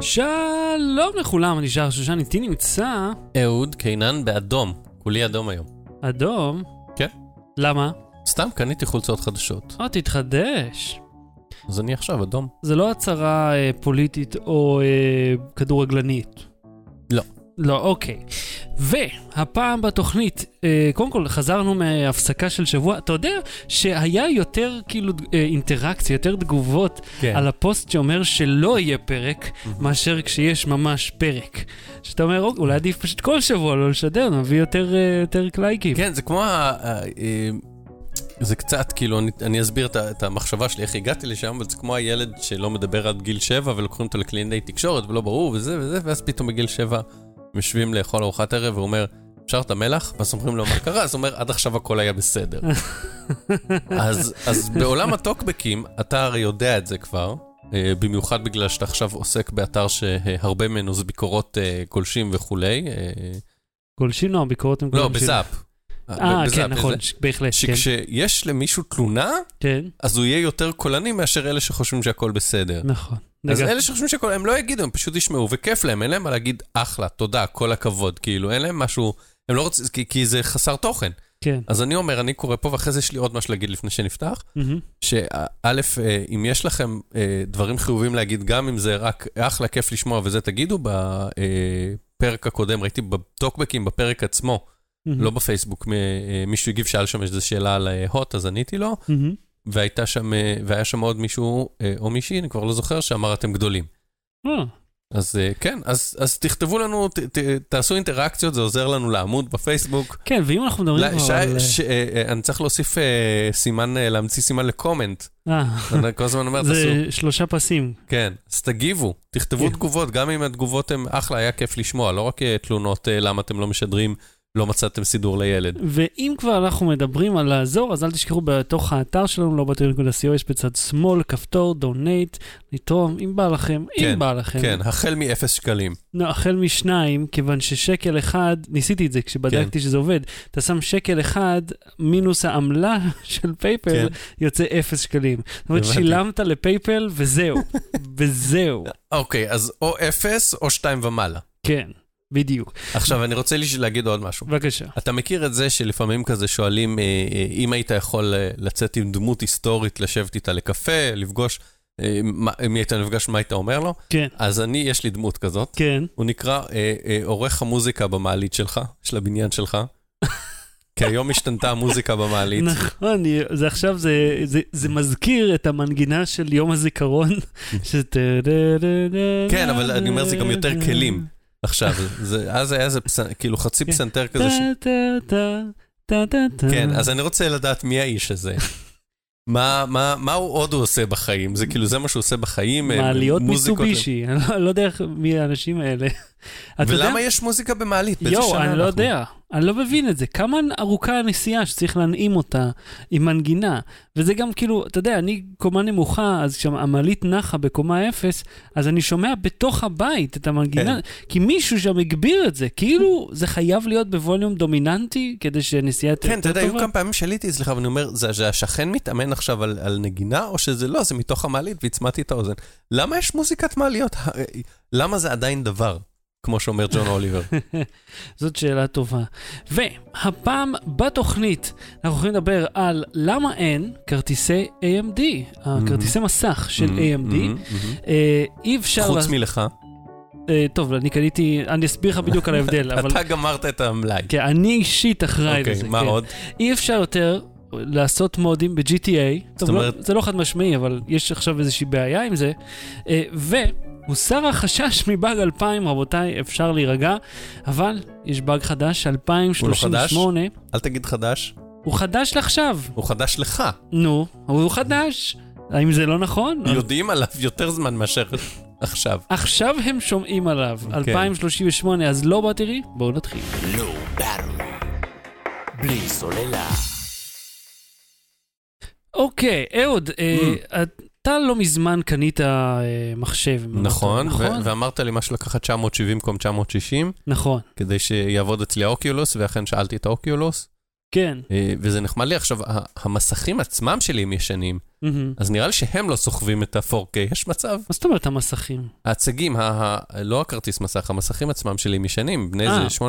שלום לכולם, אני שר שושן, איתי נמצא אהוד קינן באדום, כולי אדום היום. אדום. כן. למה? סתם קניתי חולצות חדשות, או, תתחדש. אז אני עכשיו אדום. זה לא הצהרה אה, פוליטית או אה, כדורגלנית. לא. לא, אוקיי. והפעם בתוכנית, אה, קודם כל חזרנו מהפסקה של שבוע, אתה יודע שהיה יותר כאילו אה, אינטראקציה, יותר תגובות כן. על הפוסט שאומר שלא יהיה פרק, מאשר כשיש ממש פרק. שאתה אומר, "אוקיי, אולי עדיף פשוט כל שבוע לא לשדר, נביא יותר, אה, יותר לייקים. כן, זה כמו ה... אה, זה קצת, כאילו, אני, אני אסביר את, את המחשבה שלי, איך הגעתי לשם, אבל זה כמו הילד שלא מדבר עד גיל 7 ולוקחים אותו לקלינאי תקשורת ולא ברור וזה וזה, ואז פתאום בגיל 7 הם יושבים לאכול ארוחת ערב והוא אומר, אפשר את המלח? ואז אומרים לו, מה קרה? אז הוא אומר, עד עכשיו הכל היה בסדר. אז, אז בעולם הטוקבקים, אתה הרי יודע את זה כבר, אה, במיוחד בגלל שאתה עכשיו עוסק באתר שהרבה ממנו זה ביקורות אה, גולשים וכולי. אה, גולשים לא, הביקורות הן לא, גולשים. בזאפ. אה, כן, נכון, וזה. ש- בהחלט, כן. שכשיש למישהו תלונה, כן, אז הוא יהיה יותר קולני מאשר אלה שחושבים שהכל בסדר. נכון. אז אלה שחושבים שהכל, הם לא יגידו, הם פשוט ישמעו, וכיף להם, אין להם מה להגיד אחלה, תודה, כל הכבוד, כאילו, אין להם משהו, הם לא רוצים, כי, כי זה חסר תוכן. כן. אז אני אומר, אני קורא פה, ואחרי זה יש לי עוד משהו להגיד לפני שנפתח, מהמם. שא', אה, אם יש לכם אה, דברים חיוביים להגיד, גם אם זה רק אחלה, כיף לשמוע וזה, תגידו בפרק הקודם, ראיתי בטוקבקים בפרק עצמו, מהמם. לא בפייסבוק, אה, מישהו הגיב, שאל שם איזו שאלה על אה, הוט, אז עניתי לו, מהמם. והייתה שם, אה, והיה שם עוד מישהו, אה, או מישהי, אני כבר לא זוכר, שאמר אתם גדולים. אה, אז כן, אז, אז תכתבו לנו, ת, ת, תעשו אינטראקציות, זה עוזר לנו לעמוד בפייסבוק. כן, ואם אנחנו מדברים כבר על... ש, אני צריך להוסיף סימן, להמציא סימן לקומנט. אני כל הזמן אומר, תעשו, זה שלושה פסים. כן, אז תגיבו, תכתבו כן. תגובות, גם אם התגובות הן אחלה, היה כיף לשמוע, לא רק תלונות למה אתם לא משדרים, לא מצאתם סידור לילד. ואם כבר אנחנו מדברים על לעזור, אז אל תשכחו בתוך האתר שלנו, לא בטוח.co, יש בצד שמאל כפתור דונט, לתרום, אם בא לכם, אם כן, בא לכם. כן, החל מאפס שקלים. לא, החל משניים, כיוון ששקל אחד, ניסיתי את זה כשבדקתי כן. שזה עובד, אתה שם שקל אחד מינוס העמלה של PayPal, כן. יוצא אפס שקלים. זאת אומרת. שילמת ל PayPal וזהו, וזהו, אוקיי, אז או אפס או שתיים ומעלה. כן, בדיוק. עכשיו, אני רוצה להגיד עוד משהו. בבקשה. אתה מכיר את זה שלפעמים כזה שואלים, אה, אה, אם היית יכול אה, לצאת עם דמות היסטורית, לשבת איתה לקפה, לפגוש, אם היית נפגש, מה היית אומר לו? כן, אז אני, יש לי דמות כזאת. כן. הוא נקרא אה, אה, עורך המוזיקה במעלית שלך, של הבניין שלך. כי היום השתנתה המוזיקה במעלית. נכון, זה עכשיו, זה, זה, זה מזכיר את המנגינה של יום הזיכרון. כן, אבל אני אומר, זה גם יותר כלים. עכשיו, זה, אז היה איזה פס... כאילו חצי כן. פסנתר כזה. ש... כן, אז אני רוצה לדעת מי האיש הזה. מה, מה, מה הוא עוד הוא עושה בחיים? זה כאילו, זה מה שהוא עושה בחיים? אה, מעליות מוזיקות- מיצובישי, אני לא- לא יודע מי האנשים האלה. ולמה יש מוזיקה במעלית? יואו, אני לא? יודע, אני לא מבין את זה. כמה ארוכה הנסיעה שצריך להנעים אותה עם מנגינה. וזה גם כאילו, אתה יודע, אני קומה נמוכה, אז כשהמעלית נחה בקומה אפס, אז אני שומע בתוך הבית את המנגינה, כי מישהו שם הגביר את זה. כאילו, זה חייב להיות בווליום דומיננטי כדי שנסיעה תהיה כן, אתה יותר יודע, היו טובה. כמה פעמים שעליתי אצלך ואני אומר, זה זה השכן מתאמן עכשיו על, על נגינה, או שזה לא, זה מתוך המעלית והצמדתי את האוזן. למה יש מוזיקת מעליות? למה זה עדיין דבר? כמו שאומר ג'ון אוליבר. זאת שאלה טובה. והפעם בתוכנית אנחנו הולכים לדבר על למה אין כרטיסי AMD, הכרטיסי מסך של AMD. מהמם, מהמם. אה, אי אפשר... חוץ מלך, אה, טוב, אני קניתי, אני אסביר לך בדיוק על ההבדל. אתה גמרת את המלאי. כן, אני אישית אחראי אוקיי, לזה. מה כן. עוד? אי אפשר יותר לעשות מודים ב-GTA. זאת לא- אומרת- זה לא חד משמעי, אבל יש עכשיו איזושהי בעיה עם זה. אה, והוסר החשש מבאג 2000, רבותיי, אפשר להירגע, אבל יש באג חדש, 2038. אל תגיד חדש, הוא חדש לעכשיו. הוא חדש לך. נו, אבל הוא חדש. האם זה לא נכון? יודעים עליו יותר זמן מאשר עכשיו. עכשיו הם שומעים עליו, כן. 2038, אז לא בא תראי? בואו נתחיל. לא ברור. בלי סוללה. אוקיי, אהוד, אה, אתה לא מזמן קנית אה, מחשב. נכון, ו- ואמרת לי משהו לקחת 970 במקום 960, נכון. כדי שיעבוד אצלי האוקיולוס, ואכן שאלתי את האוקיולוס. כן. אה, וזה נחמד לי עכשיו, המסכים עצמם שלי הם ישנים, מהמם. אז נראה לי שהם לא סוחבים את ה-4K, יש מצב. מה זאת אומרת המסכים? ההצגים, ה- ה- לא הכרטיס מסך, המסכים עצמם שלי הם ישנים, בני אה. איזה 8-9.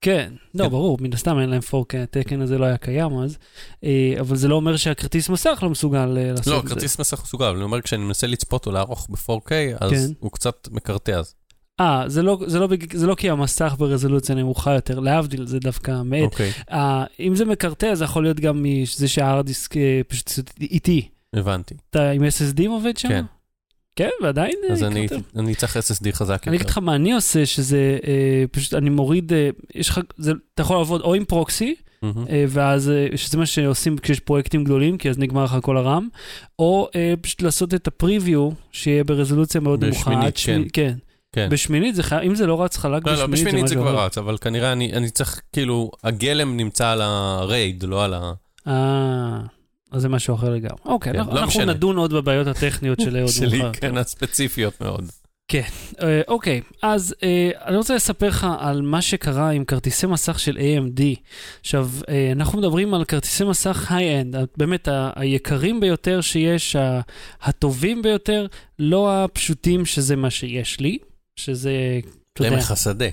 כן, לא, כן. ברור, מן הסתם אין להם 4K, התקן הזה לא היה קיים אז, אה, אבל זה לא אומר שהכרטיס מסך לא מסוגל אה, לעשות לא, את זה. כרטיס מסך מסוגל, אבל אני אומר, כשאני מנסה לצפות או לערוך ב-4K, אז כן. הוא קצת מקרטע. אה, זה לא, זה, לא, זה לא כי המסך ברזולוציה נמוכה יותר, להבדיל, זה דווקא מעט. אוקיי, אה, אם זה מקרטע, זה יכול להיות גם מזה שההארד דיסק אה, פשוט איטי. הבנתי. אתה עם SSD עובד שם? כן. כן, ועדיין אה, אז אני. אני צריך SSD חזק אני אגיד יותר. לך מה אני עושה, שזה אה, פשוט, אני מוריד, אה, יש לך, זה, אתה יכול לעבוד או עם פרוקסי, מהמם. אה, ואז, אה, שזה מה שעושים כשיש פרויקטים גדולים, כי אז נגמר לך כל הרם, או אה, פשוט לעשות את הפריוויו, שיהיה ברזולוציה מאוד נמוכה. בשמינית, עד שמינית, כן. כן. בשמינית זה חייב, אם זה לא רץ חלק לא, לא, בשמינית, בשמינית זה משהו כבר. רץ, אבל כנראה אני אני צריך, כאילו, הגלם נמצא על הרייד, לא על ה... אה, אז זה משהו אחר לגמרי. אוקיי, כן, אנחנו לא אנחנו. נדון עוד בבעיות הטכניות של אהוד שלי. כן, הספציפיות מאוד. אה, אוקיי, אז אה, אני רוצה לספר לך על מה שקרה עם כרטיסי מסך של AMD. עכשיו, אה, אנחנו מדברים על כרטיסי מסך היי-אנד, באמת ה- היקרים ביותר שיש, ה- הטובים ביותר, לא הפשוטים שזה מה שיש לי, שזה, אתה יודע, למח השדה.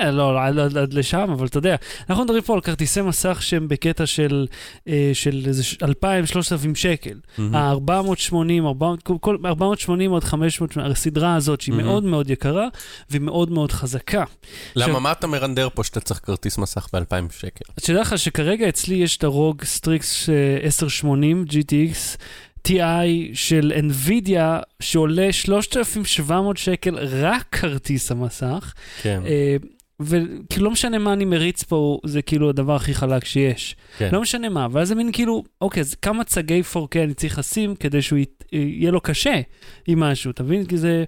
אה, לא, לא, עד, עד, עד לשם, אבל אתה יודע, אנחנו מדברים פה על כרטיסי מסך שהם בקטע של, אה, של איזה 2,000-3,000 שקל. מהמם. ה-480, 400, כל- כל- 480 עד 500, הסדרה הזאת שהיא מהמם. מאוד מאוד יקרה והיא מאוד חזקה. למה, עכשיו- מה אתה מרנדר פה שאתה צריך כרטיס מסך ב-2,000 שקל? תדע לך שכרגע אצלי יש את ה ROG Strix אה, 1080 GTX TI של NVIDIA שעולה 3,700 שקל רק כרטיס המסך. כן, אה, וכאילו לא משנה מה אני מריץ פה, זה כאילו הדבר הכי חלק שיש. כן. לא משנה מה, ואז זה מין כאילו, אוקיי, אז כמה צגי 4K אני צריך לשים כדי שהוא ית- יהיה לו קשה עם משהו, אתה מבין? כי זה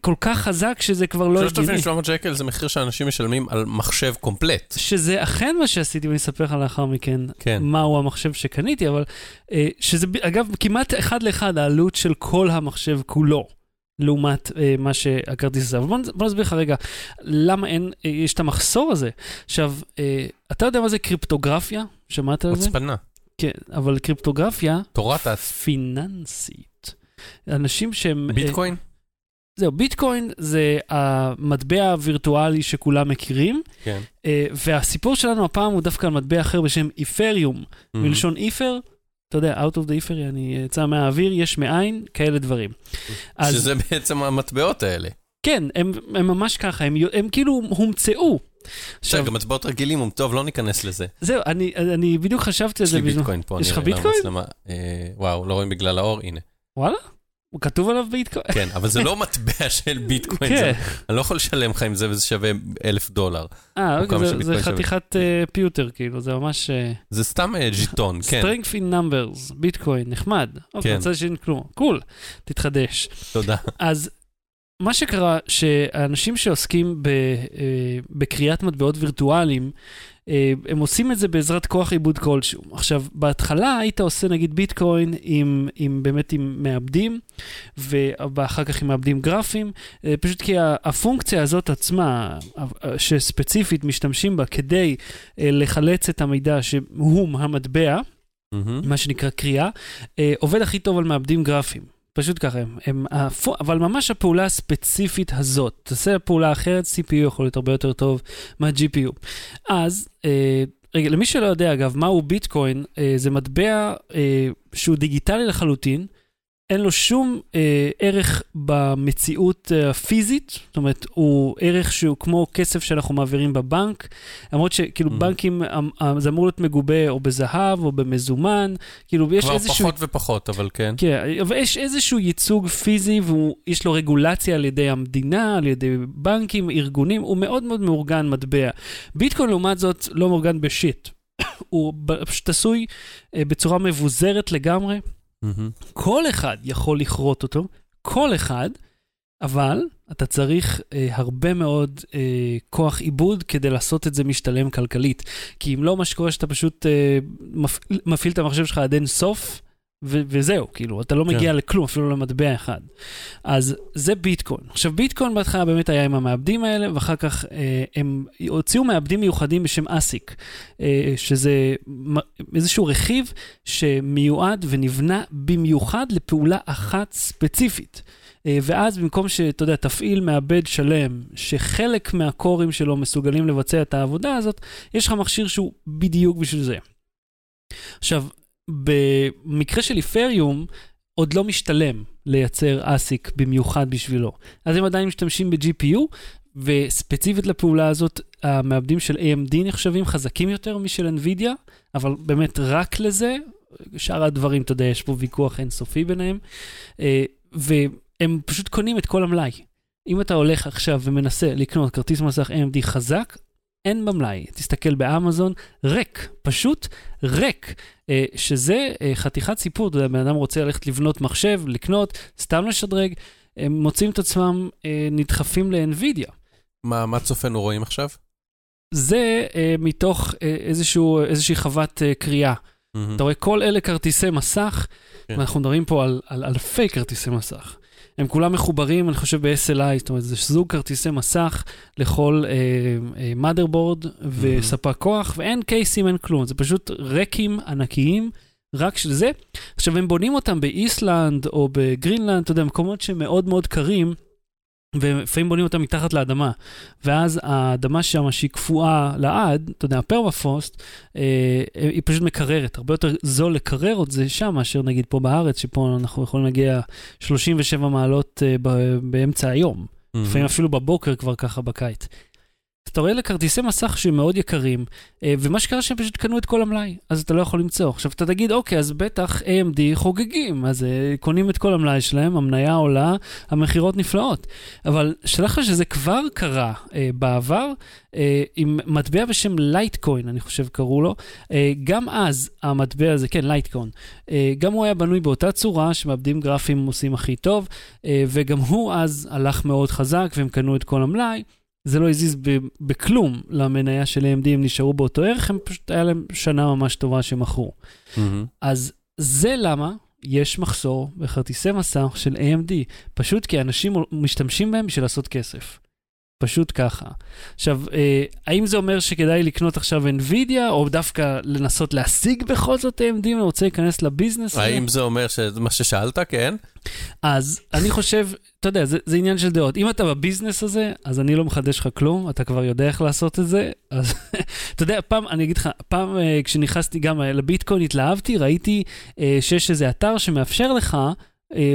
כל כך חזק שזה כבר לא הגיוני. 3,700 שקל זה מחיר שאנשים משלמים על מחשב קומפלט. שזה אכן מה שעשיתי, ואני אספר לך לאחר מכן כן. מהו המחשב שקניתי, אבל אה, שזה אגב כמעט אחד לאחד העלות של כל המחשב כולו. לעומת אה, מה שהכרטיס הזה. אבל בוא, בוא נסביר לך רגע, למה אין, אה, יש את המחסור הזה. עכשיו, אה, אתה יודע מה זה קריפטוגרפיה? שמעת על זה? הצפנה. כן, אבל קריפטוגרפיה תורת ה... פיננסית. אנשים שהם... אה, ביטקוין? זהו, ביטקוין זה המטבע הווירטואלי שכולם מכירים, כן. אה, והסיפור שלנו הפעם הוא דווקא על מטבע אחר בשם איפריום, מלשון איפר. אתה יודע, out of the איפר, אני יצא מהאוויר, יש מאין, כאלה דברים. אז שזה בעצם המטבעות האלה. כן, הם, הם ממש ככה, הם, הם כאילו הומצאו. עכשיו, גם מטבעות רגילים, טוב, לא ניכנס לזה. זהו, אני, אני בדיוק חשבתי על יש זה. לי בזמן- ביטקוין פה, יש לך ביטקוין? אה, וואו, לא רואים בגלל האור, הנה. וואלה? הוא כתוב עליו ביטקוין? כן, אבל זה לא מטבע של ביטקוין, כן. אני לא יכול לשלם לך עם זה וזה שווה אלף דולר. אה, או אוקיי, זה. חתיכת אה, פיוטר, כאילו, זה ממש... אה, זה סתם אה, ז'יטון, כן, strength in numbers, ביטקוין, נחמד. אוקיי, כן. מצד שני כלום, קול, תתחדש. תודה. אז מה שקרה, שאנשים שעוסקים אה, בקריאת מטבעות וירטואליים, אה, הם עושים את זה בעזרת כוח עיבוד כלשהו. עכשיו, בהתחלה היית עושה נגיד ביטקוין עם, עם באמת עם מעבדים, ואחר כך עם מעבדים גרפיים, אה, פשוט כי הפונקציה הזאת עצמה, אה, שספציפית משתמשים בה כדי אה, לחלץ את המידע שהוא המטבע, מהמם. מה שנקרא קריאה, אה, עובד הכי טוב על מעבדים גרפיים. פשוט ככה, הם, הם, הפו- אבל ממש הפעולה הספציפית הזאת, תעשה פעולה אחרת, CPU יכול להיות הרבה יותר טוב מה-GPU. אז, אה, רגע, למי שלא יודע, אגב, מהו ביטקוין, אה, זה מטבע אה, שהוא דיגיטלי לחלוטין, אין לו שום אה, ערך במציאות אה, הפיזית, זאת אומרת, הוא ערך שהוא כמו כסף שאנחנו מעבירים בבנק, למרות שכאילו Mm. בנקים, אה, אה, זה אמור להיות מגובה או בזהב או במזומן, כאילו יש כבר איזשהו... פחות ופחות, אבל כן. כן, אבל יש איזשהו ייצוג פיזי ויש לו רגולציה על ידי המדינה, על ידי בנקים, ארגונים, הוא מאוד מאוד מאורגן מטבע. ביטקוין לעומת זאת לא מאורגן בשיט. הוא פשוט עשוי אה, בצורה מבוזרת לגמרי. מהמם. כל אחד יכול לכרות אותו, כל אחד, אבל אתה צריך אה, הרבה מאוד אה, כוח עיבוד כדי לעשות את זה משתלם כלכלית. כי אם לא, מה שקורה שאתה פשוט אה, מפ... מפעיל את המחשב שלך עד אין סוף, ו- וזהו, כאילו, אתה לא כן. מגיע לכלום, אפילו למטבע אחד. אז זה ביטקוין. עכשיו, ביטקוין בהתחלה באמת היה עם המעבדים האלה, ואחר כך אה, הם הוציאו מעבדים מיוחדים בשם אסיק, אה, שזה איזשהו רכיב שמיועד ונבנה במיוחד לפעולה אחת ספציפית. אה, ואז במקום שאתה יודע, תפעיל מעבד שלם, שחלק מהקורים שלו מסוגלים לבצע את העבודה הזאת, יש לך מכשיר שהוא בדיוק בשביל זה. עכשיו, במקרה של איפריום, עוד לא משתלם לייצר אסיק במיוחד בשבילו. אז הם עדיין משתמשים ב-GPU, וספציפית לפעולה הזאת, המעבדים של AMD נחשבים חזקים יותר משל NVIDIA, אבל באמת רק לזה, שאר הדברים, אתה יודע, יש פה ויכוח אינסופי ביניהם, אה, והם פשוט קונים את כל המלאי. אם אתה הולך עכשיו ומנסה לקנות כרטיס מסך AMD חזק, אין במלאי. תסתכל באמזון, ריק, פשוט ריק. אה, שזה אה, חתיכת סיפור, אתה יודע, בן אדם רוצה ללכת לבנות מחשב, לקנות, סתם לשדרג, הם מוצאים את עצמם אה, נדחפים ל-NVIDIA. מה, מה צופינו רואים עכשיו? זה אה, מתוך אה, איזשהו, איזושהי חוות אה, קריאה. מהמם. אתה רואה, כל אלה כרטיסי מסך, כן. ואנחנו מדברים פה על, על אלפי כרטיסי מסך. הם כולם מחוברים, אני חושב, ב-SLI, זאת אומרת, זה זוג כרטיסי מסך לכל אה, אה, motherboard וספק כוח, ואין קייסים, אין כלום, זה פשוט רקים ענקיים, רק של זה. עכשיו, הם בונים אותם באיסלנד או בגרינלנד, אתה יודע, מקומות שמאוד מאוד קרים, ולפעמים בונים אותם מתחת לאדמה. ואז האדמה שם, שהיא קפואה לעד, אתה יודע, הפרמפוסט, אה, היא פשוט מקררת. הרבה יותר זול לקרר את זה שם, מאשר נגיד פה בארץ, שפה אנחנו יכולים להגיע 37 מעלות אה, באמצע היום. מהמם. לפעמים אפילו בבוקר כבר ככה בקיץ. אתה רואה לכרטיסי מסך שהם מאוד יקרים, אה, ומה שקרה שהם פשוט קנו את כל המלאי, אז אתה לא יכול למצוא. עכשיו אתה תגיד, אוקיי, אז בטח AMD חוגגים, אז אה, קונים את כל המלאי שלהם, המניה עולה, המכירות נפלאות. אבל שלח לך שזה כבר קרה אה, בעבר, עם מטבע בשם Litecoin, אני חושב קראו לו. גם אז המטבע הזה, כן, Litecoin, גם הוא היה בנוי באותה צורה שמעבדים גרפים עושים הכי טוב, וגם הוא אז הלך מאוד חזק והם קנו את כל המלאי. זה לא הזיז ב- בכלום למניה של AMD, הם נשארו באותו ערך, הם פשוט, היה להם שנה ממש טובה שהם מכרו. מהמם. אז זה למה יש מחסור בכרטיסי מסך של AMD, פשוט כי אנשים משתמשים בהם בשביל לעשות כסף. פשוט ככה. עכשיו, אה, האם זה אומר שכדאי לקנות עכשיו NVIDIA, או דווקא לנסות להשיג בכל זאת AMD, אם אני רוצה להיכנס לביזנס? האם זה אומר שזה מה ששאלת? כן. אז אני חושב, אתה יודע, זה, זה עניין של דעות. אם אתה בביזנס הזה, אז אני לא מחדש לך כלום, אתה כבר יודע איך לעשות את זה. אז אתה יודע, פעם, אני אגיד לך, פעם אה, כשנכנסתי גם אה, לביטקוין, התלהבתי, ראיתי אה, שיש איזה אתר שמאפשר לך,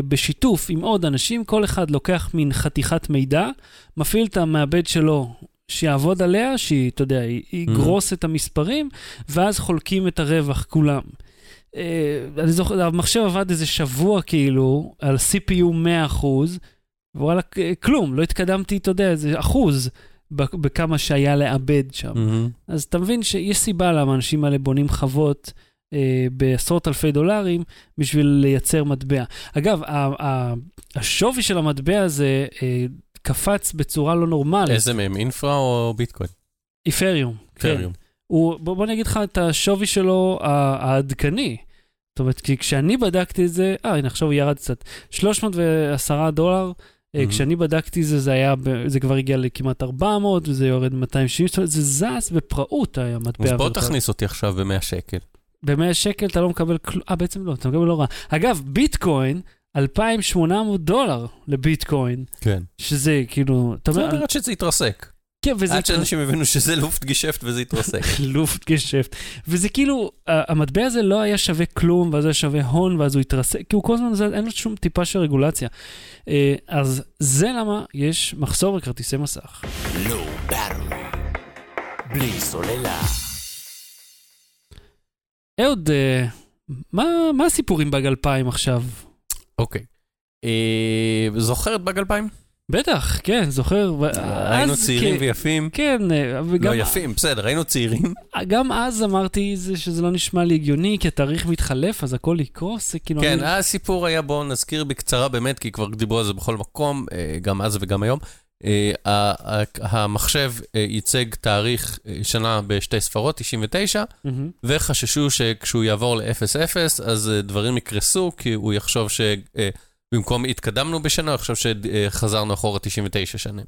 בשיתוף עם עוד אנשים, כל אחד לוקח מין חתיכת מידע, מפעיל את המעבד שלו. שיעבוד עליה, שהיא, אתה יודע, יגרוס את המספרים, ואז חולקים את הרווח כולם. אה, אני זוכר, המחשב עבד איזה שבוע כאילו, על CPU 100%, ווואלה, כ- כלום, לא התקדמתי, אתה יודע, איזה אחוז בכמה שהיה לעבד שם. מהמם. אז אתה מבין שיש סיבה למה האנשים האלה בונים חוות אה, בעשרות אלפי דולרים בשביל לייצר מטבע. אגב, ה- ה- השווי של המטבע הזה אה, קפץ בצורה לא נורמלית. איזה מהם, אינפרה או ביטקוין? איפריום. כן. אית'ריום. הוא, בוא, בוא אני אגיד לך את השווי שלו העדכני. זאת אומרת, כי כשאני בדקתי את זה, אה, הנה עכשיו הוא ירד קצת, 310 דולר, mm-hmm. כשאני בדקתי זה, זה היה, זה כבר הגיע לכמעט 400, וזה יורד 270, זאת אומרת, זה זז בפראות, המטבע. אז בוא. תכניס אותי עכשיו ב-100 שקל. ב-100 שקל אתה לא מקבל כלום, אה, בעצם לא, אתה מקבל לא רע. אגב, ביטקוין, 2,800 דולר לביטקוין, כן. שזה כאילו, אתה זאת אומר, אומרת שזה יתרסק. כן, וזה עד שאנשים הבינו שזה לופט גישפט וזה יתרסק. לופט גשפט. וזה כאילו, המטבע הזה לא היה שווה כלום, ואז היה שווה הון, ואז הוא התרסק, כי הוא כל הזמן, זה- אין לו שום טיפה של רגולציה. אה, אז זה למה יש מחסור בכרטיסי מסך. בלי סוללה. אהוד, אה, מה, מה הסיפור עם באג 2000 עכשיו? אוקיי. אה, זוכר את באג 2000? בטח, כן, זוכר. היינו צעירים כ- ויפים. כן, אה, וגם לא יפים, בסדר, היינו צעירים. גם אז אמרתי זה שזה לא נשמע לי הגיוני, כי התאריך מתחלף, אז הכל יקרוס, זה כאילו... כן, אני... הסיפור היה, בואו נזכיר בקצרה באמת, כי כבר דיברו על זה בכל מקום, אה, גם אז וגם היום. אה, המחשב אה, ייצג תאריך אה, שנה בשתי ספרות, 99, מהמם. וחששו שכשהוא יעבור ל-0-0, אז דברים יקרסו, כי הוא יחשוב שבמקום התקדמנו בשנה, הוא יחשוב שחזרנו אחורה 99 שנים.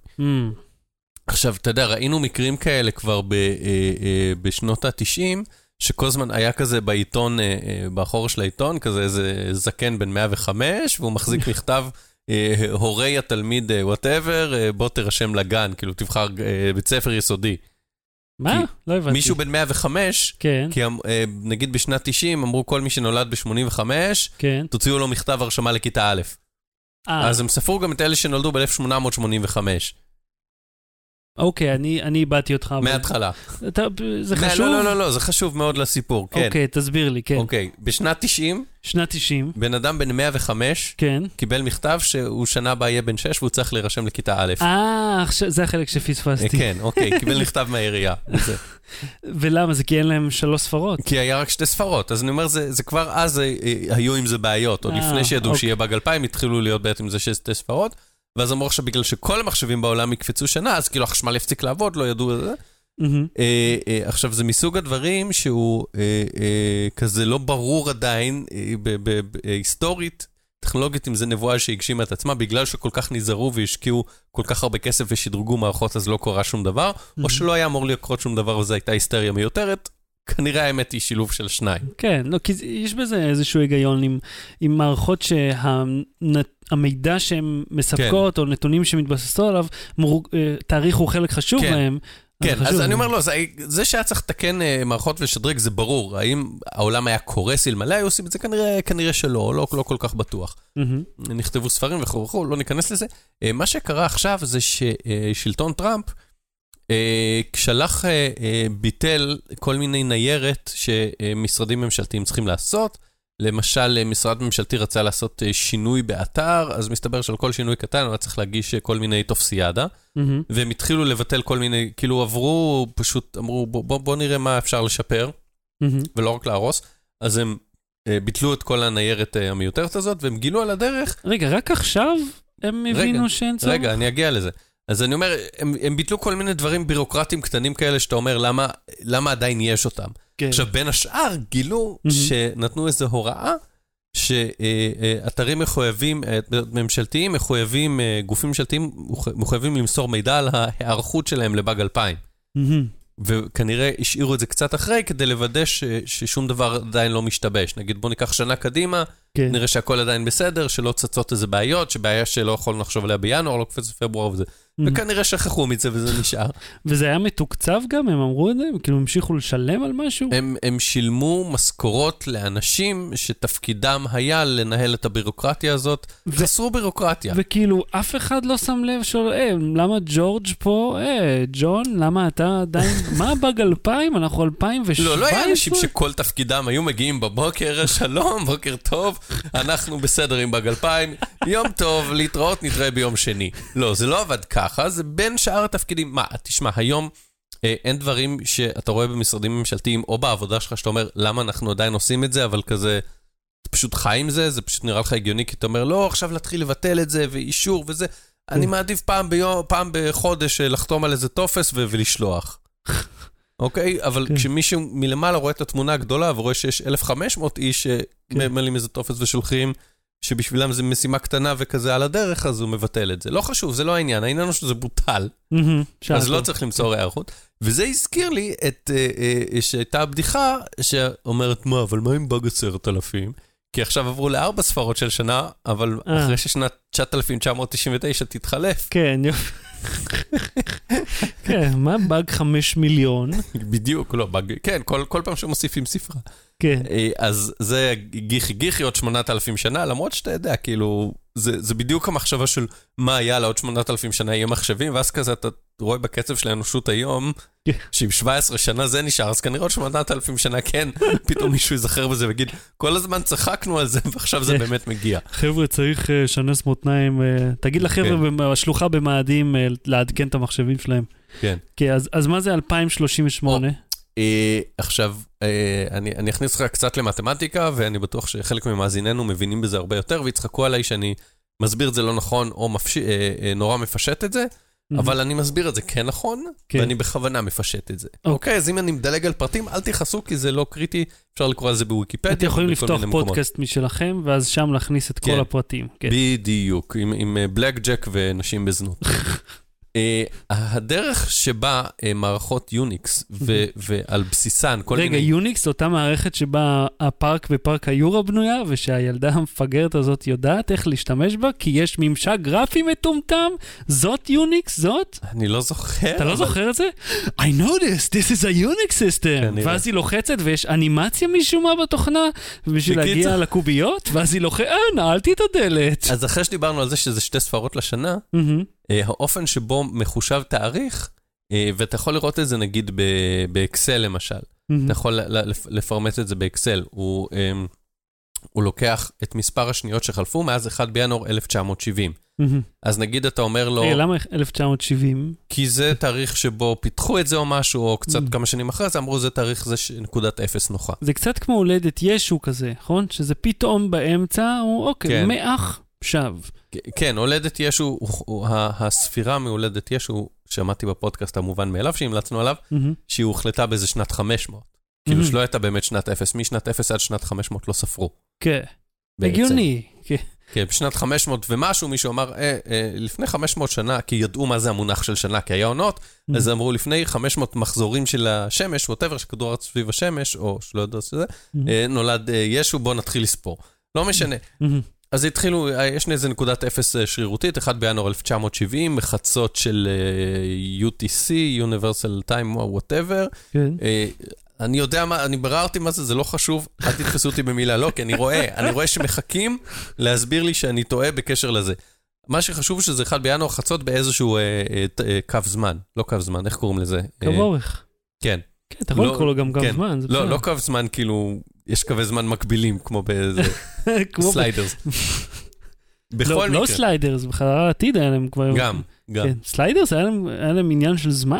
עכשיו, אתה יודע, ראינו מקרים כאלה כבר ב, אה, אה, בשנות ה-90, שכל הזמן היה כזה בעיתון, אה, אה, באחור של העיתון, כזה איזה זקן בן 105, והוא מחזיק מכתב, הורי התלמיד, whatever, בוא תירשם לגן, כאילו תבחר אה, בית ספר יסודי. מה? לא הבנתי. מישהו בן 105, כן, כי אה, נגיד בשנת 90 אמרו כל מי שנולד ב-85, כן. תוציאו לו מכתב הרשמה לכיתה א'. אה, אז הם ספרו גם את אלה שנולדו ב-1885, אוקיי, אני אני איבדתי אותך. מההתחלה. אתה- זה לא, חשוב? לא, לא, לא, זה חשוב מאוד לסיפור, כן. אוקיי, תסביר לי, כן. אוקיי, בשנת 90, שנת 90, בן אדם בן 105 כן. קיבל מכתב שהוא שנה הבאה יהיה בן 6 והוא צריך להירשם לכיתה א'. אה, זה החלק שפספסתי. כן, אוקיי, קיבל מכתב מהעירייה. ולמה? זה כי אין להם שלוש ספרות. כי היה רק שתי ספרות, אז אני אומר, זה זה כבר אז אה, אה, היו עם זה בעיות. עוד אה, לפני שידעו אוקיי. שיהיה באג 2000, התחילו להיות בעצם עם זה שיש שתי ספרות. ואז אמרו עכשיו, בגלל שכל המחשבים בעולם יקפצו שנה, אז כאילו החשמל יפסיק לעבוד, לא ידעו את זה. אה, אה, עכשיו, זה מסוג הדברים שהוא אה, כזה לא ברור עדיין, היסטורית, טכנולוגית, אם זה נבואה שהגשימה את עצמה, בגלל שכל כך נזהרו והשקיעו כל כך הרבה כסף ושדרגו מערכות, אז לא קרה שום דבר, או שלא היה אמור לקרות שום דבר וזו הייתה היסטריה מיותרת. כנראה האמת היא שילוב של שניים. כן, לא, כי יש בזה איזשהו היגיון עם, עם מערכות שהמידע שהן מספקות, או נתונים שמתבססות עליו, מור, אה, תאריך הוא חלק חשוב כן. מהם. כן, חשוב. אז אני אומר לו, זה, זה שהיה צריך לתקן אה, מערכות ולשדרג זה ברור. האם העולם היה קורס אלמלא היו עושים את זה? כנראה, כנראה שלא, לא, לא כל כך בטוח. מהמם. נכתבו ספרים וכו' וכו', לא ניכנס לזה. אה, מה שקרה עכשיו זה ששלטון טראמפ אה, שלח, ביטל כל מיני ניירת שמשרדים ממשלתיים צריכים לעשות. למשל, אה, משרד ממשלתי רצה לעשות אה, שינוי באתר, אז מסתבר שעל כל שינוי קטן הוא היה צריך להגיש אה, כל מיני טופסיאדה, מהמם. והם התחילו לבטל כל מיני, כאילו עברו, פשוט אמרו, בוא, בוא, בוא נראה מה אפשר לשפר, מהמם. ולא רק להרוס. אז הם אה, ביטלו את כל הניירת אה, המיותרת הזאת, והם גילו על הדרך רגע, רק עכשיו הם הבינו שאין צורך? רגע, אני אגיע לזה. אז אני אומר, הם, הם ביטלו כל מיני דברים בירוקרטיים קטנים כאלה, שאתה אומר, למה, למה עדיין יש אותם? כן. עכשיו, בין השאר, גילו Mhm. שנתנו איזו הוראה, שאתרים מחויבים, אה, ממשלתיים מחויבים, אה, גופים ממשלתיים מחויבים למסור מידע על ההיערכות שלהם לבאג 2000. מהמם. וכנראה השאירו את זה קצת אחרי, כדי לוודא ש, ששום דבר עדיין לא משתבש. נגיד, בוא ניקח שנה קדימה, כן. נראה שהכל עדיין בסדר, שלא צצות איזה בעיות, שבעיה שלא יכולנו לחשוב עליה בינואר, לא קופץ בפברואר וזה. וכנראה שכחו מזה וזה נשאר. וזה היה מתוקצב גם? הם אמרו את זה? הם כאילו המשיכו לשלם על משהו? הם, הם שילמו משכורות לאנשים שתפקידם היה לנהל את הבירוקרטיה הזאת. ו- חסרו בירוקרטיה. וכאילו, אף אחד לא שם לב שואל, אה, למה ג'ורג' פה? אה, ג'ון, למה אתה עדיין... מה באג 2000? אנחנו 2017? לא, לא היה אנשים שכל תפקידם היו מגיעים בבוקר, שלום, בוקר טוב, אנחנו בסדר עם באג 2000, יום טוב, להתראות, נתראה ביום שני. לא, זה לא עבד ככה, זה בין שאר התפקידים. מה, תשמע, היום אה, אין דברים שאתה רואה במשרדים ממשלתיים או בעבודה שלך, שאתה אומר, למה אנחנו עדיין עושים את זה, אבל כזה, אתה פשוט חי עם זה, זה פשוט נראה לך הגיוני, כי אתה אומר, לא, עכשיו להתחיל לבטל את זה, ואישור וזה. אני מעדיף פעם ביום, פעם בחודש אה, לחתום על איזה טופס ו- ולשלוח. אוקיי? אבל כן. כשמישהו מלמעלה רואה את התמונה הגדולה ורואה שיש 1,500 איש כן. שממלאים איזה טופס ושולחים, שבשבילם זו משימה קטנה וכזה על הדרך, אז הוא מבטל את זה. לא חשוב, זה לא העניין, העניין הוא שזה בוטל, אז לא. צריך למסור היערכות. וזה הזכיר לי את, אה, אה, שהייתה בדיחה שאומרת, מה, אבל מה עם באג עשרת אלפים? כי עכשיו עברו לארבע ספרות של שנה, אבל אה. אחרי ששנת 9999 תתחלף, כן, יופי. כן, מה באג 5 מיליון? בדיוק, לא, באג, כן, כל פעם שמוסיפים ספרה. כן. אה, אז זה גיחי גיחי עוד 8,000 שנה, למרות שאתה יודע, כאילו, זה, זה בדיוק המחשבה של מה היה לעוד 8,000 שנה יהיה מחשבים, ואז כזה אתה רואה בקצב של האנושות היום, כן. שאם 17 שנה זה נשאר, אז כנראה עוד 8,000 שנה כן, פתאום מישהו ייזכר בזה ויגיד, כל הזמן צחקנו על זה, ועכשיו זה כן. באמת מגיע. חבר'ה, צריך אה, לשנס מותניים. אה, תגיד לחבר'ה כן. בשלוחה במאדים אה, לעדכן את המחשבים שלהם. כן. כן, אז- אז מה זה 2038? אה, עכשיו, אני, אני אכניס אותך קצת למתמטיקה, ואני בטוח שחלק ממאזיננו מבינים בזה הרבה יותר, ויצחקו עליי שאני מסביר את זה לא נכון, או מפש... אה, אה, נורא מפשט את זה, אבל אני מסביר את זה כן נכון, כן. ואני בכוונה מפשט את זה. אוקיי. אוקיי, אז אם אני מדלג על פרטים, אל תכעסו, כי זה לא קריטי, אפשר לקרוא על זה בוויקיפדיה. אתם יכולים לפתוח מיני מקומות. פודקאסט משלכם, ואז שם להכניס את כל כן. הפרטים. כן. בדיוק, עם, עם אה, בלק ג'ק ונשים בזנות. אה, הדרך שבה אה, מערכות Unix ו- ועל בסיסן כל רגע, מיני... Unix זו אותה מערכת שבה הפארק בפארק היורה בנויה, ושהילדה המפגרת הזאת יודעת איך להשתמש בה, כי יש ממשק גרפי מטומטם? זאת Unix? זאת? אני לא זוכר. אתה לא זוכר את זה? I noticed, this is a Unix system. ואז היא לוחצת ויש אנימציה משום מה בתוכנה, בשביל להגיע לקוביות, ואז היא לוחצת, אה, נעלתי את הדלת. אז אחרי שדיברנו על זה שזה שתי ספרות לשנה, האופן שבו מחושב תאריך, אה, ואתה יכול לראות את זה נגיד באקסל למשל, מהמם. אתה יכול לפרמט את זה באקסל, הוא, אמ, הוא לוקח את מספר השניות שחלפו מאז 1 בינואר 1970. מהמם. אז נגיד אתה אומר לו, רגע, למה 1970? כי זה תאריך שבו פיתחו את זה או משהו, או קצת Mm. כמה שנים אחרי זה, אמרו זה תאריך זה ש- נקודת אפס נוחה. זה קצת כמו הולדת ישו כזה, נכון? שזה פתאום באמצע, הוא אוקיי, כן. מאח שב. כן, הולדת ישו, הספירה מהולדת ישו, שמעתי בפודקאסט המובן מאליו שהמלצנו עליו. שהיא הוחלטה באיזה שנת 500. כאילו. שלא הייתה באמת שנת אפס, משנת אפס עד שנת 500 לא ספרו. כן. הגיוני. כן. כן, בשנת 500 ומשהו מישהו אמר, אה, אה, לפני 500 שנה, כי ידעו מה זה המונח של שנה, כי היה עונות, אז אמרו לפני 500 מחזורים של השמש, ווטאבר, שכדור הארץ סביב השמש, או שלא יודע שזה, מהמם. אה, נולד אה, ישו, בוא נתחיל לספור. לא משנה. מהמם. אז התחילו, אה, יש איזה נקודת אפס אה, שרירותית, 1 בינואר 1970, מחצות של אה, UTC, Universal Time, whatever. כן. אני יודע מה, אני ביררתי מה זה, זה לא חשוב, אל תתפסו אותי במילה, לא, כי אני רואה, אני רואה שמחכים להסביר לי שאני טועה בקשר לזה. מה שחשוב שזה 1 בינואר חצות באיזשהו אה, אה, אה, קו זמן, לא קו זמן, איך קוראים לזה? קו אורך. כן. כן, אתה יכול לא- לקרוא לו גם קו כן. זמן, זה לא. לא קו זמן, כאילו, יש קווי זמן מקבילים, כמו באיזה Sliders. בכל לא, לא מקרה. Sliders, בחזרה לעתיד היה להם כבר... גם, גם. כן, Sliders היה להם- היה להם עניין של זמן?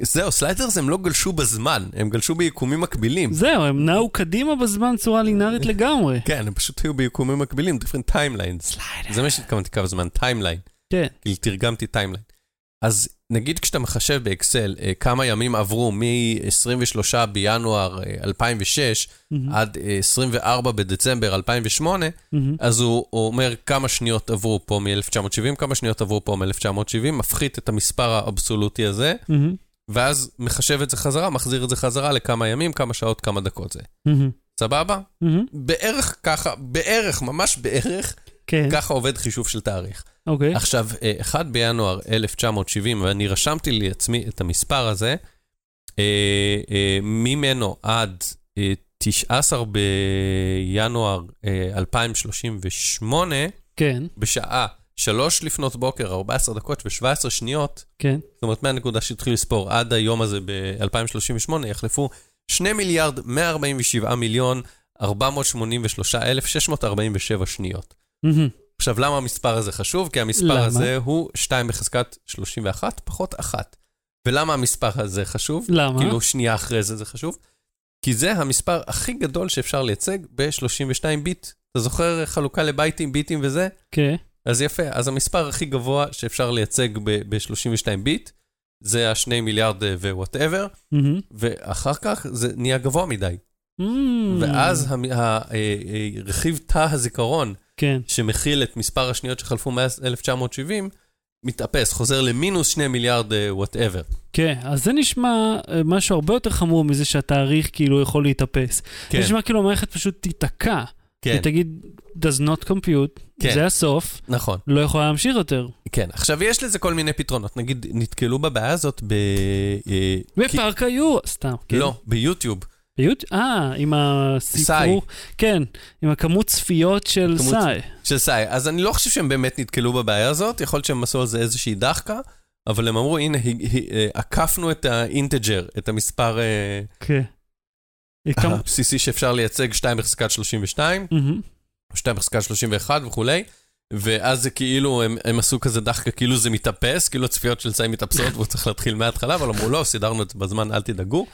זהו, Sliders הם לא גלשו בזמן, הם גלשו ביקומים מקבילים. זהו, הם נעו קדימה בזמן צורה לינארית לגמרי. כן, הם פשוט היו ביקומים מקבילים, different timelines. זה מה שהתכוונתי קו זמן, timeline. כן. כאילו תרגמתי timeline. אז נגיד כשאתה מחשב באקסל אה, כמה ימים עברו מ-23 בינואר אה, 2006 מהמם, עד אה, 24 בדצמבר 2008, מהמם. אז הוא הוא אומר כמה שניות עברו פה מ-1970, כמה שניות עברו פה מ-1970, מפחית את המספר האבסולוטי הזה, מהמם, ואז מחשב את זה חזרה, מחזיר את זה חזרה לכמה ימים, כמה שעות, כמה דקות זה. מהמם, סבבה? מהמם. בערך ככה, בערך, ממש בערך, כן, ככה עובד חישוב של תאריך. אוקיי. עכשיו, אה, 1 בינואר 1970, ואני רשמתי לעצמי את המספר הזה, אה, אה, ממנו עד אה, 19 בינואר אה, 2038, כן, בשעה 3 לפנות בוקר, 14 דקות ו-17 שניות, כן. זאת אומרת, מהנקודה שהתחיל לספור עד היום הזה ב-2038, יחלפו 2 מיליארד 147 מיליון 483,647 שניות. מהמם. עכשיו, למה המספר הזה חשוב? כי המספר למה? הזה הוא 2 בחזקת 31 פחות 1. ולמה המספר הזה חשוב? למה? כאילו, שנייה אחרי זה זה חשוב. כי זה המספר הכי גדול שאפשר לייצג ב-32 ביט. אתה זוכר חלוקה לבייטים, ביטים וזה? כן. אז יפה, אז המספר הכי גבוה שאפשר לייצג ב-32 ביט, זה ה-2 מיליארד ו whatever, מהמם. ואחר כך זה נהיה גבוה מדי. מהמם. ואז המ- ה- אה, אה, רכיב תא הזיכרון, כן. שמכיל את מספר השניות שחלפו מאז 1970, מתאפס, חוזר למינוס 2 מיליארד whatever. כן, אז זה נשמע אה, משהו הרבה יותר חמור מזה שהתאריך כאילו יכול להתאפס. כן, זה נשמע כאילו המערכת פשוט תיתקע. כן, ותגיד, does not compute, כן. זה הסוף, נכון. לא יכולה להמשיך יותר. כן, עכשיו יש לזה כל מיני פתרונות. נגיד, נתקלו בבעיה הזאת ב... אה, בפארק היו, סתם. כן. לא, ביוטיוב. ביוט... אה, עם הסיפור. כן, עם הכמות צפיות של כמות- סאי. של סאי. אז אני לא חושב שהם באמת נתקלו בבעיה הזאת, יכול להיות שהם עשו על זה איזושהי דחקה, אבל הם אמרו, הנה, אה, עקפנו את האינטג'ר, את המספר כן. הבסיסי שאפשר לייצג 2 בחזקת 32, מהמם. 2 בחזקת 31 וכולי, ואז זה כאילו, הם, הם עשו כזה דחקה, כאילו זה מתאפס, כאילו הצפיות של סאי מתאפסות והוא צריך להתחיל מההתחלה, אבל אמרו, לא, סידרנו את זה בזמן, אל תדאגו.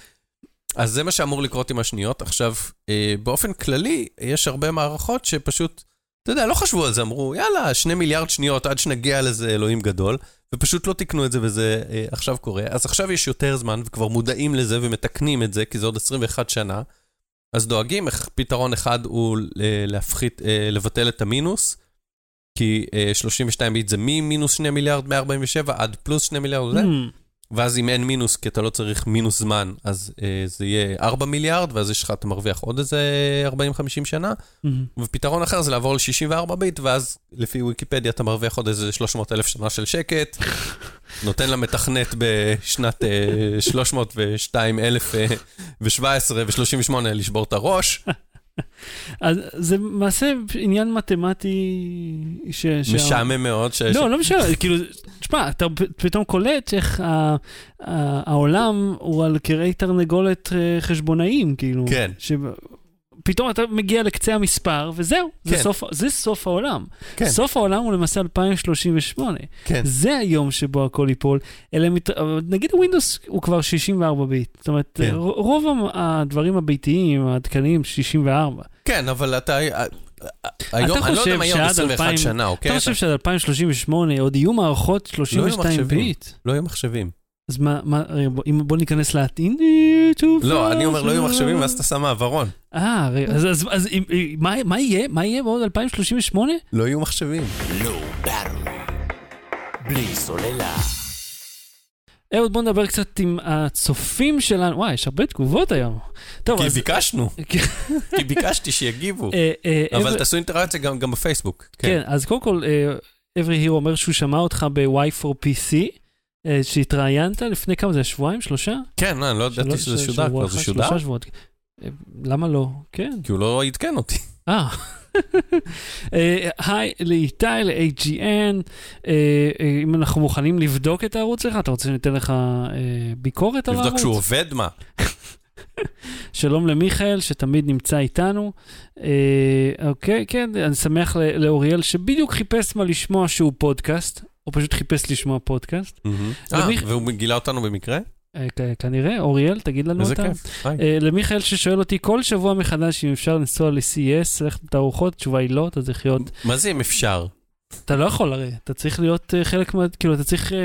אז זה מה שאמור לקרות עם השניות. עכשיו, אה, באופן כללי, יש הרבה מערכות שפשוט אתה יודע, לא חשבו על זה, אמרו, יאללה, שני מיליארד שניות עד שנגיע לזה אלוהים גדול, ופשוט לא תיקנו את זה וזה אה, עכשיו קורה. אז עכשיו יש יותר זמן וכבר מודעים לזה ומתקנים את זה, כי זה עוד 21 שנה. אז דואגים, איך פתרון אחד הוא אה, להפחית, אה, לבטל את המינוס, כי אה, 32 ביט זה ממינוס 2 מיליארד 147 עד פלוס 2 מיליארד וזה. ואז אם אין מינוס, כי אתה לא צריך מינוס זמן, אז אה, זה יהיה 4 מיליארד, ואז יש לך, אתה מרוויח עוד איזה 40-50 שנה. hmm. ופתרון אחר זה לעבור ל-64 ביט, ואז לפי ויקיפדיה אתה מרוויח עוד איזה 300 אלף שנה של שקט. נותן למתכנת בשנת אה, 302 אלף אה, ו-17 ו-38 לשבור את הראש. אז זה מעשה עניין מתמטי ש... משעמם מאוד. ש- לא, לא משנה, כאילו, תשמע, אתה פתאום קולט איך ה- העולם הוא על קרעי תרנגולת אה, חשבונאיים, כאילו. כן. פתאום אתה מגיע לקצה המספר, וזהו, זה, כן. סוף, זה סוף העולם. כן. סוף העולם הוא למעשה 2038. כן. זה היום שבו הכל ייפול. אלא מת... אבל נגיד ווינדוס הוא כבר 64 ביט. זאת אומרת, כן. רוב הדברים הביתיים, העדכניים, 64. כן, אבל אתה... אה, אה, היום, אני לא יודע עוד שעד 21 2000 שנה, אוקיי? אתה חושב שעד 2038 עוד יהיו מערכות 32 מחשבים. ביט? לא יהיו מחשבים. אז מה, מה, בוא, בוא ניכנס להטעין. לא, אני אומר לא יהיו מחשבים, ואז אתה שם מעברון. אה, אז, אז, אז אם- מה, מה יהיה? מה יהיה בעוד 2038? לא יהיו מחשבים. Battery. בלי סוללה. אהוד, בוא נדבר קצת עם הצופים שלנו. וואי, יש הרבה תגובות היום. טוב, כי אז... ביקשנו, כי ביקשתי שיגיבו. אה, אה, אבל תעשו אינטראקציה גם גם בפייסבוק. כן, אז קודם כל, אברי הירו אומר שהוא שמע אותך ב-Y4PC, אה, שהתראיינת לפני כמה זה, שבועיים? שלושה? כן, לא, אני לא ידעתי שזה ש- שודר כבר, זה שודר? שלושה שבועות. אה, למה לא? כן. כי הוא לא עדכן אותי. אה. אה, היי לאיתי, ל-AGN, אה, אה, אם אנחנו מוכנים לבדוק את הערוץ שלך, אתה רוצה שניתן לך אה, ביקורת על לבדוק הערוץ? שהוא עובד, מה? שלום למיכאל, שתמיד נמצא איתנו. אה, אוקיי, כן, אני שמח לאוריאל, שבדיוק חיפש מה לשמוע שהוא פודקאסט, או פשוט חיפש לשמוע פודקאסט. אה, למיכ- והוא גילה אותנו במקרה? אה, כנראה, אוריאל, תגיד לנו איזה אותה. כיף. היי. אה, למיכאל ששואל אותי כל שבוע מחדש אם אפשר לנסוע ל-CES, ללכת לתערוכות, התשובה היא לא, אתה צריך להיות, מה זה אם אפשר? אתה לא יכול הרי, אתה צריך להיות אה, חלק מה, כאילו, אתה צריך, אה,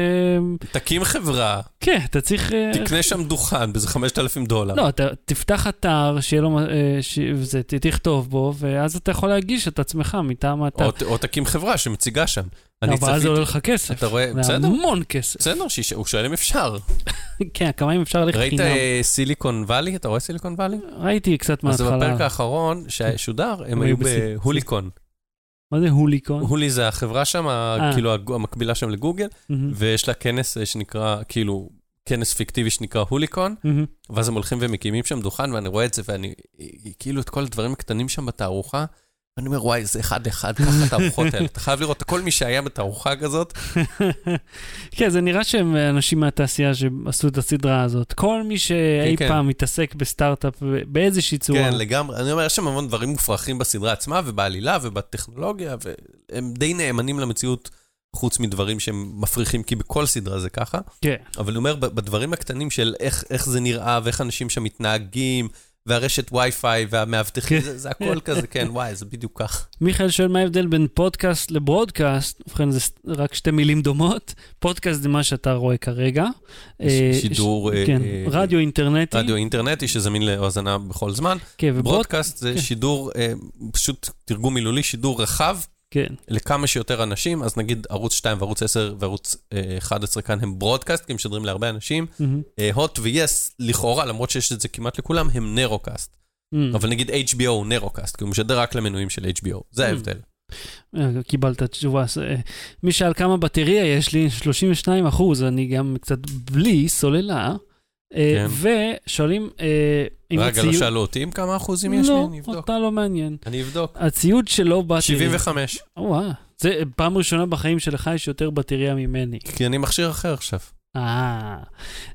תקים חברה, כן, אתה צריך, אה, תקנה שם דוכן באיזה 5,000 דולר. לא, אתה תפתח אתר, שיהיה לו, ש- וזה, ת- תכתוב בו, ואז אתה יכול להגיש את עצמך מטעם האתר. או או תקים חברה שמציגה שם. אבל אז זה עולה לך כסף. אתה רואה, זה בסדר, המון כסף. בסדר, שיש- הוא שואל אם אפשר. כן, כמה אם אפשר ללכת ראית חינם. אה, סיליקון וואלי? אתה רואה סיליקון וואלי? ראיתי קצת אז בפרק מההתחלה. האחרון ששודר, הם היו בהוליקון. מה זה הוליקון? הולי זה החברה שם, אה. כאילו המקבילה שם לגוגל, ויש לה כנס אה, שנקרא, כאילו, כנס פיקטיבי שנקרא הוליקון. ואז הם הולכים ומקימים שם דוכן, ואני רואה את זה, ואני, כאילו, את כל הדברים הקטנים שם בתערוכה, ואני אומר, וואי, זה אחד לאחד, ככה התערוכות האלה. אתה חייב לראות כל מי שהיה בתערוכה כזאת, כן, זה נראה שהם אנשים מהתעשייה שעשו את הסדרה הזאת. כל מי שאי כן. פעם מתעסק בסטארט-אפ באיזושהי צורה. כן, לגמרי. אני אומר, יש שם המון דברים מופרכים בסדרה עצמה, ובעלילה, ובטכנולוגיה, והם די נאמנים למציאות, חוץ מדברים שהם מפריכים, כי בכל סדרה זה ככה. כן. אבל אני אומר, בדברים הקטנים של איך, איך זה נראה, ואיך אנשים שם מתנהגים, והרשת וי-פיי, והמאבטחים. זה, זה הכל כזה, כן, וואי, זה בדיוק כך. מיכאל שואל מה ההבדל בין פודקאסט לברודקאסט, ובכן זה רק שתי מילים דומות. פודקאסט זה מה שאתה רואה כרגע. אה, שידור, ש- אה, כן, אה, רדיו אינטרנטי. רדיו אינטרנטי שזמין להאזנה בכל זמן. כן, ו broad... broadcast זה כן. שידור, אה, פשוט תרגום מילולי, שידור רחב כן, לכמה שיותר אנשים, אז נגיד ערוץ 2 וערוץ 10 וערוץ אה, 11 כאן הם broadcast, כי הם משדרים להרבה אנשים. מהמם, אה, ו yes, לכאורה, למרות שיש את זה כמעט לכולם, הם narrowcast. מהמם. אבל נגיד HBO הוא narrowcast, כי הוא משדר רק למנויים של HBO. זה Mm. ההבדל. אה, קיבלת תשובה. אה, מי שאל כמה בטריה יש לי? 32 אחוז, אני גם קצת בלי סוללה. אה, כן. ושואלים אה, אם רגע, לא הציוד... שאלו אותי עם כמה אחוזים יש לי? לא, אני אבדוק. אותה לא מעניין. אני אבדוק. הציוד שלו בטריה. 75. וואו, זה פעם ראשונה בחיים שלך יש יותר בטריה ממני. כי אני מכשיר אחר עכשיו. אה,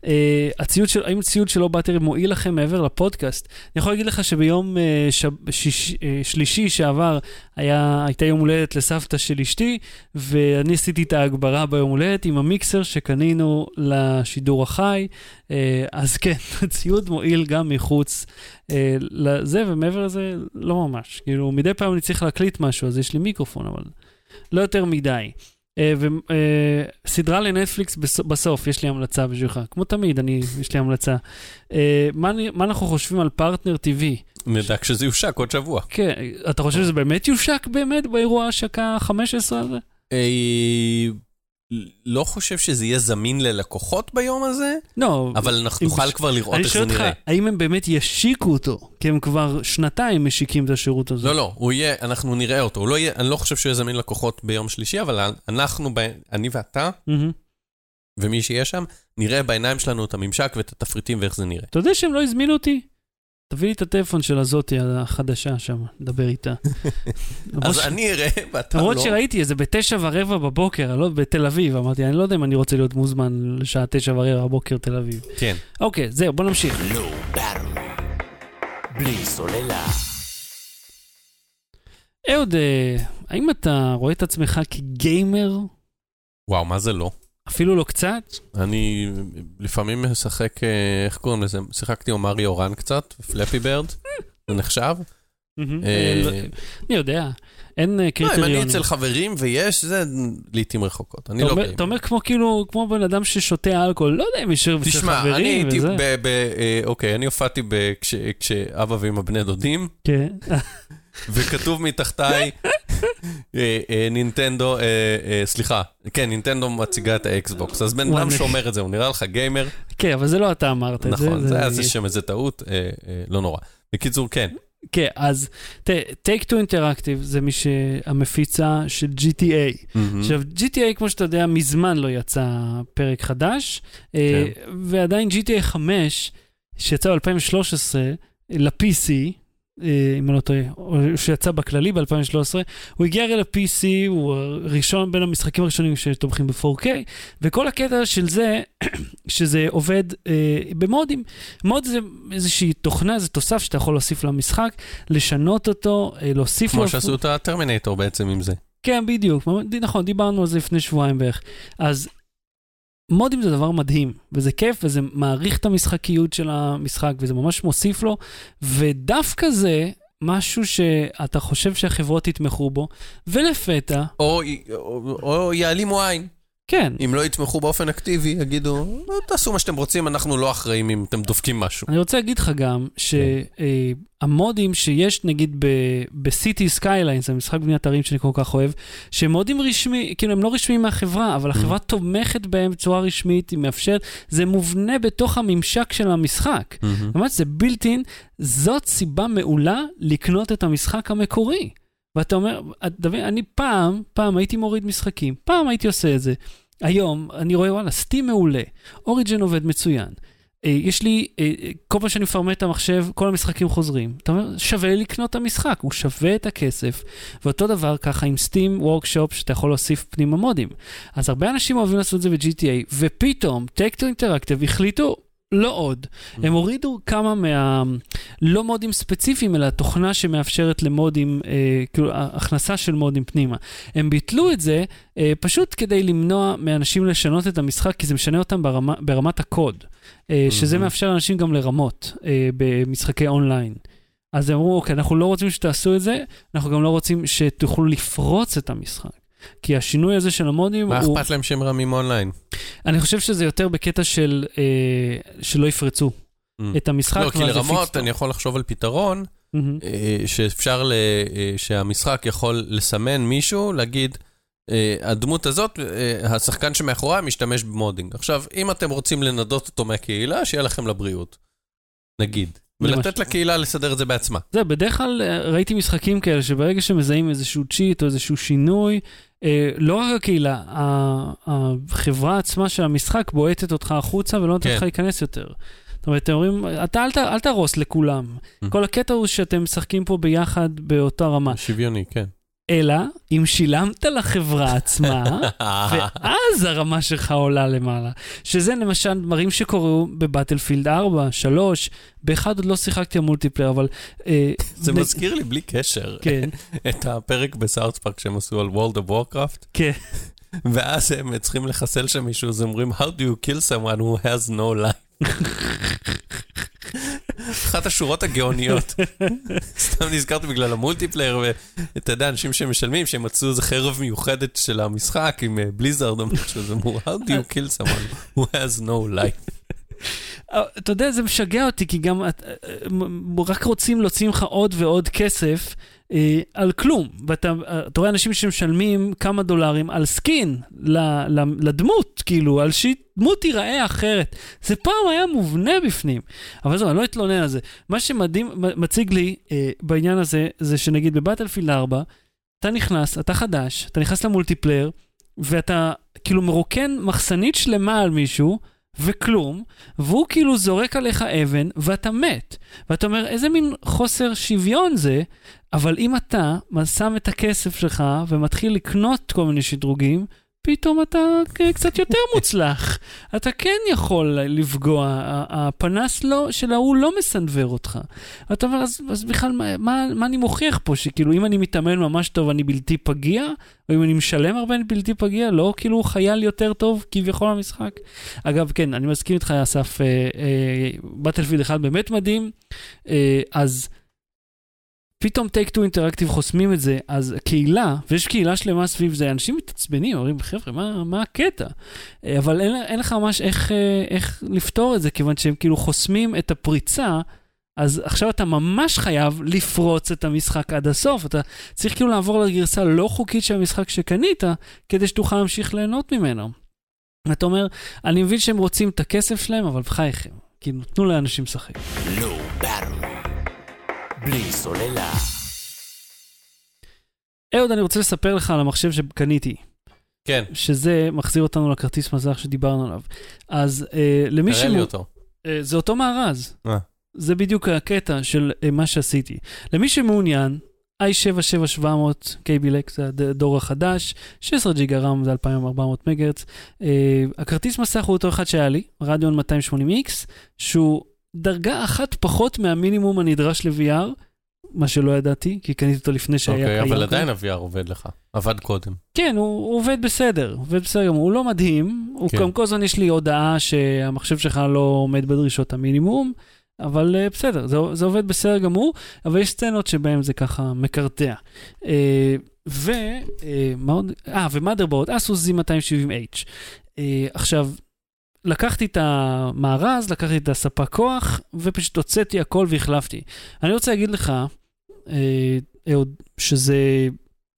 אה, הציוד של, האם ציוד שלא באתי מועיל לכם מעבר לפודקאסט? אני יכול להגיד לך שביום אה, שב, שיש, אה, שלישי שעבר היה, הייתה יום הולדת לסבתא של אשתי, ואני עשיתי את ההגברה ביום הולדת עם המיקסר שקנינו לשידור החי, אז כן, הציוד מועיל גם מחוץ לזה, ומעבר לזה, לא ממש. כאילו, מדי פעם אני צריך להקליט משהו, אז יש לי מיקרופון, אבל לא יותר מדי. וסדרה לנטפליקס בס- בסוף, יש לי המלצה בשבילך. כמו תמיד, אני, יש לי המלצה. אה, מה, מה אנחנו חושבים על פרטנר TV? נדע כשזה יושק עוד שבוע. כן, אתה חושב שזה באמת יושק באמת באירוע ההשקה ה-15 הזה? לא חושב שזה יהיה זמין ללקוחות ביום הזה, לא, אבל אנחנו נוכל כבר לראות אני איך זה שואל אותך, נראה. האם הם באמת ישיקו אותו? כי הם כבר שנתיים משיקים את השירות הזה. לא, לא, הוא יהיה, אנחנו נראה אותו. לא יהיה, אני לא חושב שהוא יהיה זמין ללקוחות ביום שלישי, אבל אנחנו, אני ואתה, מהמם. ומי שיהיה שם, נראה בעיניים שלנו את הממשק ואת התפריטים ואיך זה נראה. אתה יודע שהם לא הזמינו אותי? תביא לי את הטלפון של הזאתי החדשה שם, דבר איתה. אז אני אראה, ואתה לא. למרות שראיתי איזה בתשע ורבע בבוקר, לא, בתל אביב, אמרתי, אני לא יודע אם אני רוצה להיות מוזמן לשעה תשע ורבע בבוקר תל אביב. כן. אוקיי, זהו, בוא נמשיך. לא. בלי סוללה. אהוד, אה, האם אתה רואה את עצמך כגיימר? וואו, מה זה לא? אפילו לא קצת? אני לפעמים משחק, אה, איך קוראים לזה? שיחקתי עם מריו רן קצת, פלאפי ברד, זה נחשב? אה, אה, לא- אני יודע, אין אה, לא, אם. אני אצל חברים ויש, זה לעיתים רחוקות. אני לא גיימר. אתה אומר כמו כאילו, כמו בן אדם ששותה אלכוהול, לא יודע אם יש אצל תשמע, אני חברים הייתי וזה. ב... ב אה, אוקיי, אני הופעתי כשאבא ואמא בני דודים, כן. וכתוב מתחתיי, נינטנדו, אה, אה, סליחה, כן, נינטנדו מציגה את ה Xbox. אז בן. אדם שאומר את זה, הוא נראה לך גיימר? כן, אבל זה לא אתה אמרת את זה. נכון, זה היה זה- זה שם איזה טעות, אה, אה, לא נורא. בקיצור, כן. כן, אז תראה, Take Two Interactive זה מי שהמפיצה של GTA. עכשיו, GTA, כמו שאתה יודע, מזמן לא יצא פרק חדש, אה, ועדיין GTA 5, שיצא ב-2013 ל-PC, אה, אם אני לא טועה, או שיצא בכללי ב-2013, הוא הגיע הרי ל-PC, הוא הראשון בין המשחקים הראשונים שתומכים ב-4K, וכל הקטע של זה, שזה עובד אה, במודים. מוד זה איזושהי תוכנה, זה תוסף שאתה יכול להוסיף למשחק, לשנות אותו, אה, להוסיף לו... כמו שעשו את הטרמינטור בעצם עם זה. כן, בדיוק. נכון, דיברנו על זה לפני שבועיים בערך. אז מודים זה דבר מדהים, וזה כיף, וזה מעריך את המשחקיות של המשחק, וזה ממש מוסיף לו, ודווקא זה משהו שאתה חושב שהחברות יתמכו בו, ולפתע, או, או, או יעלימו עין. כן. אם לא יתמכו באופן אקטיבי, יגידו, לא, תעשו מה שאתם רוצים, אנחנו לא אחראים אם אתם דופקים משהו. אני רוצה להגיד לך גם שהמודים שיש נגיד ב City Skylines, זה משחק בניית ערים שאני כל כך אוהב, שהם מודים רשמי, כאילו הם לא רשמיים מהחברה, אבל החברה תומכת בהם בצורה רשמית, היא מאפשרת, זה מובנה בתוך הממשק של המשחק. מהמם. ממש זה בילטין, זאת סיבה מעולה לקנות את המשחק המקורי. ואתה אומר, דוד, אני פעם, פעם הייתי מוריד משחקים, פעם הייתי עושה את זה. היום אני רואה, וואלה, סטים מעולה, אוריג'ן עובד מצוין. אה, יש לי, אה, כל פעם שאני מפרמט את המחשב, כל המשחקים חוזרים. אתה אומר, שווה לקנות את המשחק, הוא שווה את הכסף. ואותו דבר ככה עם סטים וורקשופ, שאתה יכול להוסיף פנימה מודים. אז הרבה אנשים אוהבים לעשות את זה ב-GTA, ופתאום, to Interactive החליטו, לא עוד. הם הורידו כמה מה... לא מודים ספציפיים, אלא תוכנה שמאפשרת למודים, אה, כאילו, הכנסה של מודים פנימה. הם ביטלו את זה אה, פשוט כדי למנוע מאנשים לשנות את המשחק, כי זה משנה אותם ברמה, ברמת הקוד. אה, שזה מהמם. מאפשר לאנשים גם לרמות אה, במשחקי אונליין. אז הם אמרו, אוקיי, אנחנו לא רוצים שתעשו את זה, אנחנו גם לא רוצים שתוכלו לפרוץ את המשחק. כי השינוי הזה של המודים מה הוא... אכפת להם שהם רמים אונליין? אני חושב שזה יותר בקטע של אה, שלא יפרצו את המשחק. לא, כי לרמות. אני יכול לחשוב על פתרון מהמם. אה, שאפשר, ל- אה, שהמשחק יכול לסמן מישהו, להגיד, אה, הדמות הזאת, אה, השחקן שמאחוריה משתמש ב modding. עכשיו, אם אתם רוצים לנדות אותו מהקהילה, שיהיה לכם לבריאות. נגיד. ולתת לקהילה לסדר את זה בעצמה. זה, בדרך כלל אה, ראיתי משחקים כאלה שברגע שמזהים איזשהו צ'יט או איזשהו שינוי, לא רק הקהילה, החברה עצמה של המשחק בועטת אותך החוצה ולא נותנת כן. לך להיכנס יותר. זאת אומרת, אתם אומרים, אתה אל, אל תהרוס לכולם. Mm. כל הקטע הוא שאתם משחקים פה ביחד באותה רמה. שוויוני, כן. אלא אם שילמת לחברה עצמה, ואז הרמה שלך עולה למעלה. שזה למשל דברים שקוראו ב Battlefield 4, 3, באחד עוד לא שיחקתי ה multiplayer, אבל... אה, זה מזכיר לי בלי קשר כן, את הפרק ב South Park שהם עשו על World of Warcraft, כן. ואז הם צריכים לחסל שם מישהו, אז אומרים, How do you kill someone who has no life? אחת השורות הגאוניות. סתם נזכרתי בגלל ה multiplayer, ואתה יודע, אנשים שמשלמים, שהם מצאו איזה חרב מיוחדת של המשחק עם Blizzard או משהו, אז אמרו, How do you kill someone who has no life? אה, אתה יודע, זה משגע אותי, כי גם אה, אה, רק רוצים להוציא ממך עוד ועוד כסף אה, על כלום. ואתה אה, רואה אנשים שמשלמים כמה דולרים על skin ל- ל- לדמות, כאילו, על שדמות תיראה אחרת. זה פעם היה מובנה בפנים. אבל זהו, אני לא אתלונן על זה. מה שמדהים, מציק לי אה, בעניין הזה, זה שנגיד ב Battlefield 4, אתה נכנס, אתה חדש, אתה נכנס ל multiplayer, ואתה כאילו מרוקן מחסנית שלמה על מישהו, וכלום, והוא כאילו זורק עליך אבן, ואתה מת. ואתה אומר, איזה מין חוסר שוויון זה, אבל אם אתה שם את הכסף שלך ומתחיל לקנות כל מיני שדרוגים, פתאום אתה קצת יותר מוצלח. אתה כן יכול לפגוע, הפנס לא, של ההוא לא מסנוור אותך. אתה אומר, אז, אז בכלל, מה, מה, מה אני מוכיח פה? שכאילו, אם אני מתאמן ממש טוב, אני בלתי פגיע? או אם אני משלם הרבה, אני בלתי פגיע? לא כאילו חייל יותר טוב כביכול במשחק? אגב, כן, אני מסכים איתך, אסף, בטלפילד 1 באמת מדהים, אה, אז פתאום טייק טו אינטראקטיב חוסמים את זה, אז קהילה, ויש קהילה שלמה סביב זה, אנשים מתעצבנים, אומרים, חבר'ה, מה, מה הקטע? אה, אבל אין, אין לך ממש איך, אה, איך לפתור את זה, כיוון שהם כאילו חוסמים את הפריצה. אז עכשיו אתה ממש חייב לפרוץ את המשחק עד הסוף. אתה צריך כאילו לעבור לגרסה לא חוקית של המשחק שקנית, כדי שתוכל להמשיך ליהנות ממנו. ואתה אומר, אני מבין שהם רוצים את הכסף שלהם, אבל בחייכם, כאילו, תנו לאנשים לשחק. באטל. בלי סוללה. אהוד, אני רוצה לספר לך על המחשב שקניתי, כן, שזה מחזיר אותנו לכרטיס מזרח שדיברנו עליו. אז אה, למי תראה לי אותו. אה, זה אותו מארז. אה. זה בדיוק הקטע של אה, מה שעשיתי. למי שמעוניין, i7-7700 קייבילק זה הדור החדש, 16 ג'יגה רם זה 2400 מגרץ. אה, הכרטיס מסך הוא אותו אחד שהיה לי, רדיון 280X, שהוא דרגה אחת פחות מהמינימום הנדרש ל-VR, מה שלא ידעתי, כי קניתי אותו לפני שהיה אוקיי, קיים. אבל כאן. עדיין ה-VR עובד לך. עבד קודם. כן, הוא, הוא עובד בסדר, עובד בסדר גמור. הוא לא מדהים, הוא כן. גם כל הזמן יש לי הודעה שהמחשב שלך לא עומד בדרישות המינימום, אבל uh, בסדר, זה, זה עובד בסדר גמור, אבל יש סצנות שבהן זה ככה מקרטע. Uh, ו... Uh, מה עוד? אה, ומאדרבורד, אסוס Z270H. Uh, עכשיו, לקחתי את המארז, לקחתי את הספק כוח, ופשוט הוצאתי הכל והחלפתי. אני רוצה להגיד לך, אה, אהוד, שזה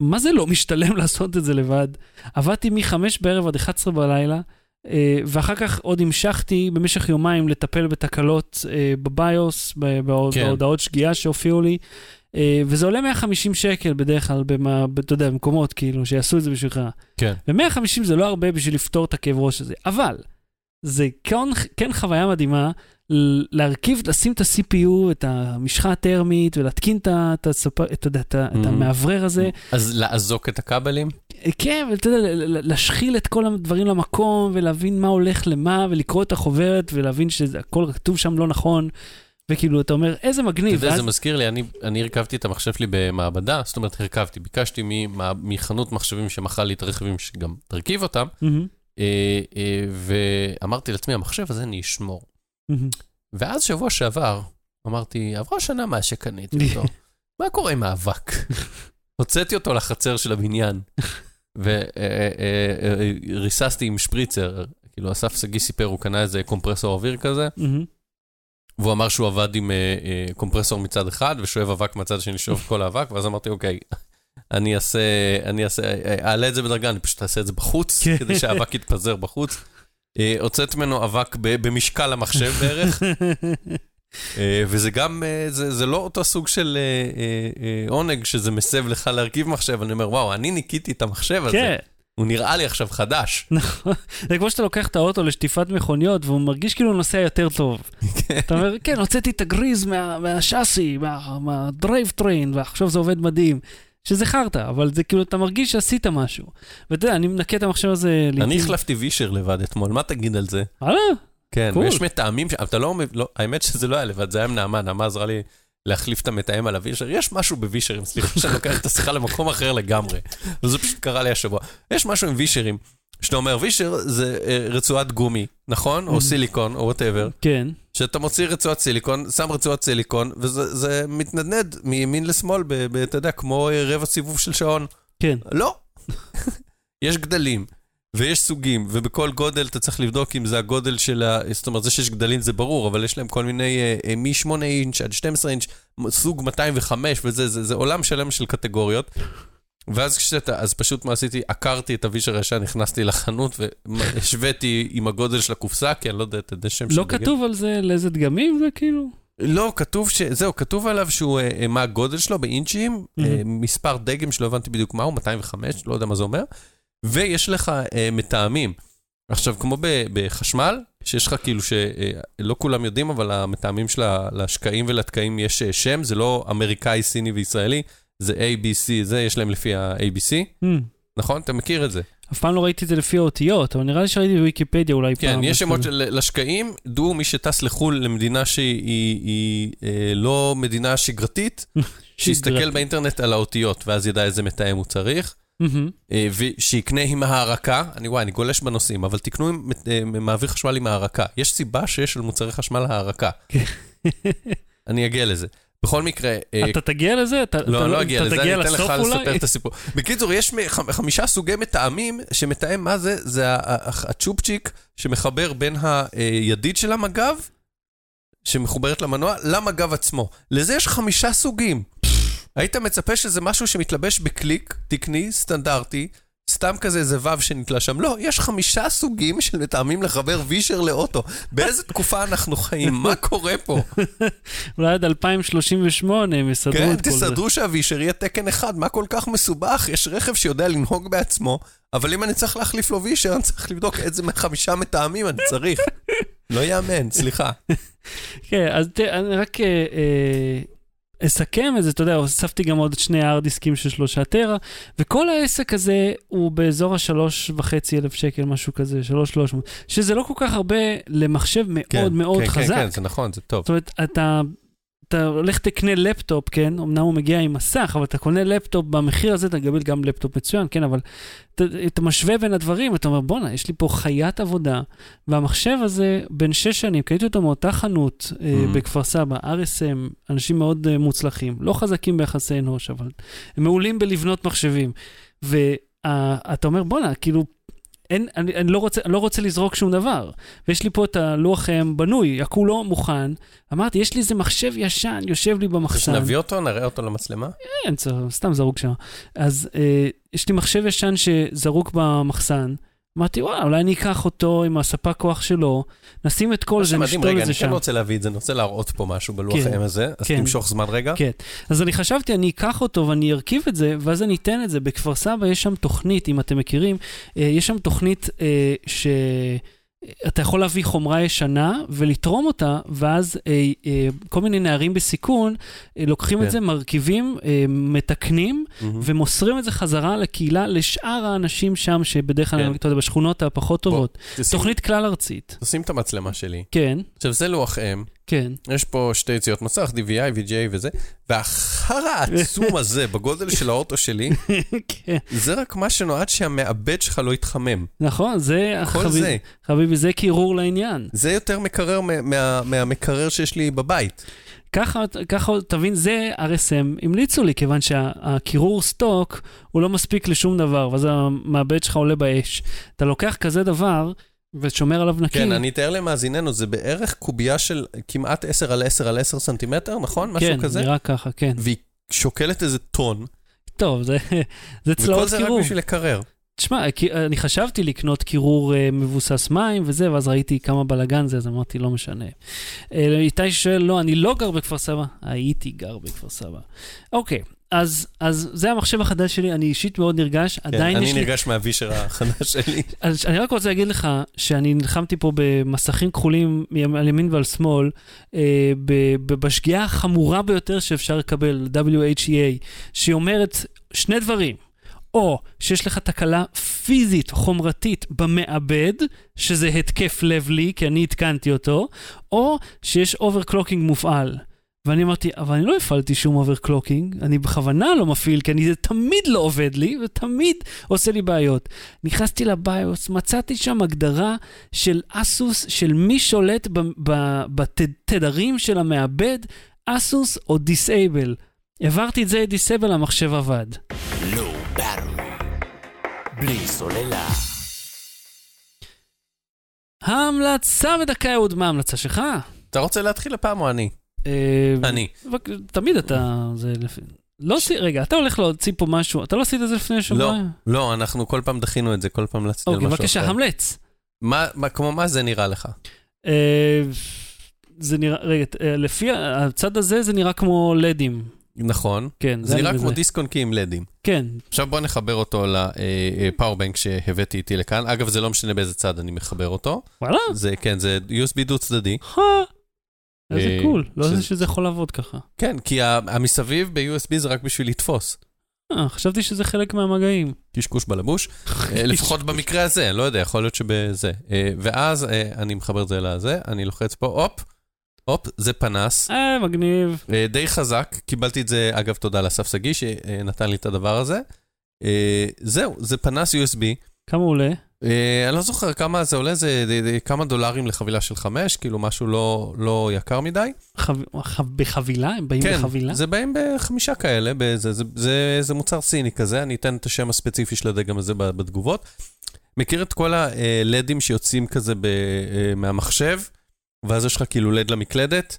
מה זה לא משתלם לעשות את זה לבד? עבדתי מ-5 בערב עד 11 בלילה, אה, ואחר כך עוד המשכתי במשך יומיים לטפל בתקלות אה, בביוס, כן. בהודעות שגיאה שהופיעו לי, אה, וזה עולה 150 שקל בדרך כלל, במה, אתה יודע, במקומות כאילו, שיעשו את זה בשבילך. כן. ו-150 זה לא הרבה בשביל לפתור את הכאב ראש הזה, אבל זה כן, כן חוויה מדהימה להרכיב, לשים את ה-CPU, את המשחה הטרמית, ולהתקין את, את. את, את, את, את Mhm. המאוורר הזה. אז לאזוק את הכבלים? כן, ואתה יודע, להשחיל את כל הדברים למקום, ולהבין מה הולך למה, ולקרוא את החוברת, ולהבין שהכל כתוב שם לא נכון, וכאילו, אתה אומר, איזה אתה מגניב. יודע, ואז- זה מזכיר לי, אני- אני הרכבתי את המחשב שלי במעבדה, זאת אומרת, הרכבתי, ביקשתי ממה- מחנות מחשבים שמכר לי את הרכיבים שגם תרכיב אותם, אה, ואמרתי לעצמי, המחשב הזה אני אשמור. ואז שבוע שעבר, אמרתי, עברה שנה מאז שקניתי אותו, מה קורה עם האבק? הוצאתי אותו לחצר של הבניין, וריססתי עם שפריצר, כאילו אסף שגיא סיפר, הוא קנה איזה קומפרסור אוויר כזה. והוא אמר שהוא עבד עם אה, אה, קומפרסור מצד אחד, ושואב אבק מהצד השני, שואב כל האבק, ואז אמרתי, אוקיי, אני אעשה, אני אעשה, אעלה את זה בדרגה, אני פשוט אעשה את זה בחוץ, כן. כדי שהאבק יתפזר בחוץ. אה, הוצאת ממנו אבק במשקל המחשב בערך, אה, וזה גם, אה, זה, זה לא אותו סוג של עונג שזה מסב לך להרכיב מחשב, אני אומר, וואו, אני ניקיתי את המחשב הזה, כן. הוא נראה לי עכשיו חדש. נכון, זה כמו שאתה לוקח את האוטו לשטיפת מכוניות והוא מרגיש כאילו הוא נוסע יותר טוב. אתה אומר, כן, הוצאתי את הגריז מה- מהשאסי, מה- מה drivetrain, ועכשיו זה עובד מדהים. שזה חרטא, אבל זה כאילו, אתה מרגיש שעשית משהו. ואתה יודע, אני מנקה את המחשב הזה. אני החלפתי ווישר לבד אתמול, מה תגיד על זה? וואלה? כן. ויש מטעמים, אתה לא, לא, האמת שזה לא היה לבד, זה היה עם נעמה, נעמה עזרה לי להחליף את המתאם על הווישר. יש משהו בווישרים, סליחה שאני לוקח את השיחה למקום אחר לגמרי. וזה פשוט קרה לי השבוע. יש משהו עם וישרים, שאתה אומר, וישר זה אה, רצועת גומי, נכון? או Mhm. סיליקון, או whatever. כן. שאתה מוציא רצועת סיליקון, שם רצועת סיליקון, וזה זה מתנדנד מימין לשמאל, אתה יודע, כמו אה, רבע סיבוב של שעון. כן. לא. יש גדלים, ויש סוגים, ובכל גודל אתה צריך לבדוק אם זה הגודל של ה... זאת אומרת, זה שיש גדלים זה ברור, אבל יש להם כל מיני, אה, מ-8 אינץ' עד 12 אינץ', סוג 205, וזה זה, זה עולם שלם של קטגוריות. ואז כשאתה, אז פשוט מה עשיתי? עקרתי את הווישר הישן, נכנסתי לחנות והשוויתי עם הגודל של הקופסה, כי אני לא יודע את השם של לא דגל. כתוב על זה לאיזה דגמים זה כאילו? לא, כתוב ש... זהו, כתוב עליו שהוא, אה, אה, מה הגודל שלו באינצ'ים, Mhm. אה, מספר דגם שלא הבנתי בדיוק מהו, 205, לא יודע מה זה אומר, ויש לך אה, מתאמים. עכשיו, כמו ב- בחשמל, שיש לך כאילו שלא כולם יודעים, אבל המתאמים של ה- לשקעים ולתקעים יש אה, שם, זה לא אמריקאי, סיני וישראלי, זה ABC, זה יש להם לפי ה-ABC, Hmm. נכון? אתה מכיר את זה. אף פעם לא ראיתי את זה לפי האותיות, אבל נראה לי שראיתי בוויקיפדיה אולי פעם. כן, יש שמות. של לשקעים, דעו מי שטס לחו"ל למדינה שהיא היא, היא, אה, לא מדינה שגרתית, שיסתכל. באינטרנט על האותיות, ואז ידע איזה מתאם הוא צריך. אה, ושיקנה עם הערקה, אני וואי, אני גולש בנושאים, אבל תקנו עם אה, מעביר חשמל עם הערקה. יש סיבה שיש על מוצרי חשמל הערקה. אני אגיע לזה. בכל מקרה, אה, אתה תגיע לזה? אתה- לא, אתה- לא אגיע לזה, אני אתן לך אולי? לספר את הסיפור. בקיצור, יש חמישה סוגי מתאמים, שמתאם מה זה? זה הצ'ופצ'יק שמחבר בין הידית של המגב, שמחוברת למנוע, למגב עצמו. לזה יש חמישה סוגים. היית מצפה שזה משהו שמתלבש בקליק, תקני, סטנדרטי, סתם כזה איזה וו שנתלה שם. לא, יש חמישה סוגים של מתאמים לחבר וישר לאוטו. באיזה תקופה אנחנו חיים? מה קורה פה? אולי עד 2038 הם יסדרו כן, את כל זה. תסדרו שהווישר יהיה תקן אחד, מה כל כך מסובך? יש רכב שיודע לנהוג בעצמו, אבל אם אני צריך להחליף לו וישר, אני צריך לבדוק איזה חמישה מתאמים אני צריך. לא יאמן, סליחה. כן, אז תראה, אני רק אה, אה, אסכם את זה, אתה יודע, הוספתי גם עוד שני הארד דיסקים של שלושה טרה, וכל העסק הזה הוא באזור השלוש וחצי אלף שקל, משהו כזה, שלוש שלוש מאות, שזה לא כל כך הרבה למחשב מאוד מאוד כן, חזק. כן, כן, זה נכון, זה טוב. זאת אומרת, אתה, אתה הולך תקנה לפטופ, כן? אמנם הוא מגיע עם מסך, אבל אתה קונה לפטופ במחיר הזה, אתה מקבל גם לפטופ מצוין, כן? אבל אתה, אתה משווה בין הדברים, אתה אומר, בואנה, יש לי פה חיית עבודה, והמחשב הזה, בן שש שנים, קניתי אותו מאותה חנות אה, Mhm. בכפר סבא, RSM, אנשים מאוד אה, מוצלחים, לא חזקים ביחסי אנוש, אבל הם מעולים בלבנות מחשבים. ואתה אומר, בואנה, כאילו, אין, אני, אני לא, רוצה, אני לא רוצה לזרוק שום דבר. ויש לי פה את הלוח אה, בנוי, הכולו מוכן. אמרתי, יש לי איזה מחשב ישן, יושב לי אז במחסן. נביא אותו, נראה אותו למצלמה? אין, סתם זרוק שם. אז אה, יש לי מחשב ישן שזרוק במחסן. אמרתי, וואלה, אולי אני אקח אותו עם הספק כוח שלו, נשים את כל זה, נשתול רגע, את זה אני כן שם. רוצה להביא את זה, אני רוצה להראות פה משהו בלוח כן, האם הזה, אז כן. תמשוך זמן רגע. כן. אז אני חשבתי, אני אקח אותו ואני ארכיב את זה, ואז אני אתן את זה. בכפר סבא יש שם תוכנית, אם אתם מכירים, אה, יש שם תוכנית אה, ש... אתה יכול להביא חומרה ישנה ולתרום אותה, ואז אה, אה, כל מיני נערים בסיכון אה, לוקחים כן. את זה, מרכיבים, אה, מתקנים, מהמם. ומוסרים את זה חזרה לקהילה, לשאר האנשים שם, שבדרך כלל, כן. אתה יודע, בשכונות הפחות טובות. תשים- תוכנית כלל ארצית. תשים את המצלמה שלי. כן, עכשיו, זה לוח אם, כן. יש פה שתי יציאות מסך, DVI, VGA וזה, והחרא העצום הזה, בגודל של האוטו שלי, כן, זה רק מה שנועד שהמעבד שלך לא יתחמם. נכון, זה, כל חביב- זה. חביבי, זה קירור לעניין. זה יותר מקרר מה- מה- מהמקרר שיש לי בבית. ככה, ככה, תבין, זה RSM המליצו לי, כיוון שהקירור סטוק הוא לא מספיק לשום דבר, ואז המעבד שלך עולה באש. אתה לוקח כזה דבר ושומר עליו נקי. כן, אני אתאר למאזיננו, זה בערך קובייה של כמעט 10 על 10 על 10 סנטימטר, נכון? משהו כן, כזה? נראה ככה, כן. והיא שוקלת איזה טון, טוב, זה, זה וכל צלעות זה רק קירור. בשביל לקרר. תשמע, אני חשבתי לקנות קירור אה, מבוסס מים וזה, ואז ראיתי כמה בלאגן זה, אז אמרתי, לא משנה. אה, איתי שואל, לא, אני לא גר בכפר סבא. הייתי גר בכפר סבא. אוקיי, אז, אז זה המחשב החדש שלי, אני אישית מאוד נרגש, כן, עדיין יש אני לי... נרגש מהווישר החדש שלי. אז אני רק רוצה להגיד לך שאני נלחמתי פה במסכים כחולים על ימין ועל שמאל, אה, בשגיאה החמורה ביותר שאפשר לקבל, WHEA, שהיא אומרת שני דברים. או שיש לך תקלה פיזית, חומרתית, במעבד, שזה התקף לב לי, כי אני התקנתי אותו, או שיש overclocking מופעל. ואני אמרתי, אבל אני לא הפעלתי שום overclocking, אני בכוונה לא מפעיל, כי אני, זה תמיד לא עובד לי, ותמיד עושה לי בעיות. נכנסתי ל BIOS, מצאתי שם הגדרה של ASUS, של מי שולט בתדרים של המעבד, ASUS או disable. העברתי את זה ל disable, המחשב עבד. באטל. בלי סוללה. ההמלצה בדקה אהוד, מה ההמלצה שלך? אתה רוצה להתחיל הפעם או אני? אה, אני. תמיד אתה... זה לפי... לא עשי... רגע, אתה הולך להוציא פה משהו, אתה לא עשית את זה לפני שבוע? לא, לא, אנחנו כל פעם דחינו את זה, כל פעם להצביע על אוקיי, משהו בבקשה, אחר. המלץ. מה, מה- כמו מה זה נראה לך? אה, זה נראה, רגע, אה, לפי הצד הזה זה נראה כמו לדים. נכון. כן, זה נראה אני כמו. דיסק און עם לדים. כן, עכשיו בוא נחבר אותו לפאורבנק שהבאתי איתי לכאן. אגב, זה לא משנה באיזה צד אני מחבר אותו. וואלה, זה, כן, זה USB דו צדדי. אה, איזה אה, קול, לא ידעתי שזה יכול לעבוד ככה. כן, כי המסביב ב-USB זה רק בשביל לתפוס. אה, חשבתי שזה חלק מהמגעים. קשקוש בלבוש, אה, לפחות במקרה הזה, לא יודע, יכול להיות שבזה. אה, ואז אני מחבר את זה לזה, אני לוחץ פה, הופ, הופ, זה פנס. אה, מגניב. די חזק, קיבלתי את זה, אגב, תודה לאסף שגיא שנתן לי את הדבר הזה. זהו, זה פנס USB. כמה עולה? אה, אני לא זוכר כמה זה עולה, זה כמה דולרים לחבילה של חמש, כאילו משהו לא, לא יקר מדי. חב- חב- בחבילה? הם באים כן, בחבילה? זה באים בחמישה כאלה, בזה, זה, זה, זה מוצר סיני כזה, אני אתן את השם הספציפי של הדגם הזה בתגובות. מכיר את כל הלדים שיוצאים כזה ב, אה, מהמחשב, ואז יש לך כאילו לד למקלדת?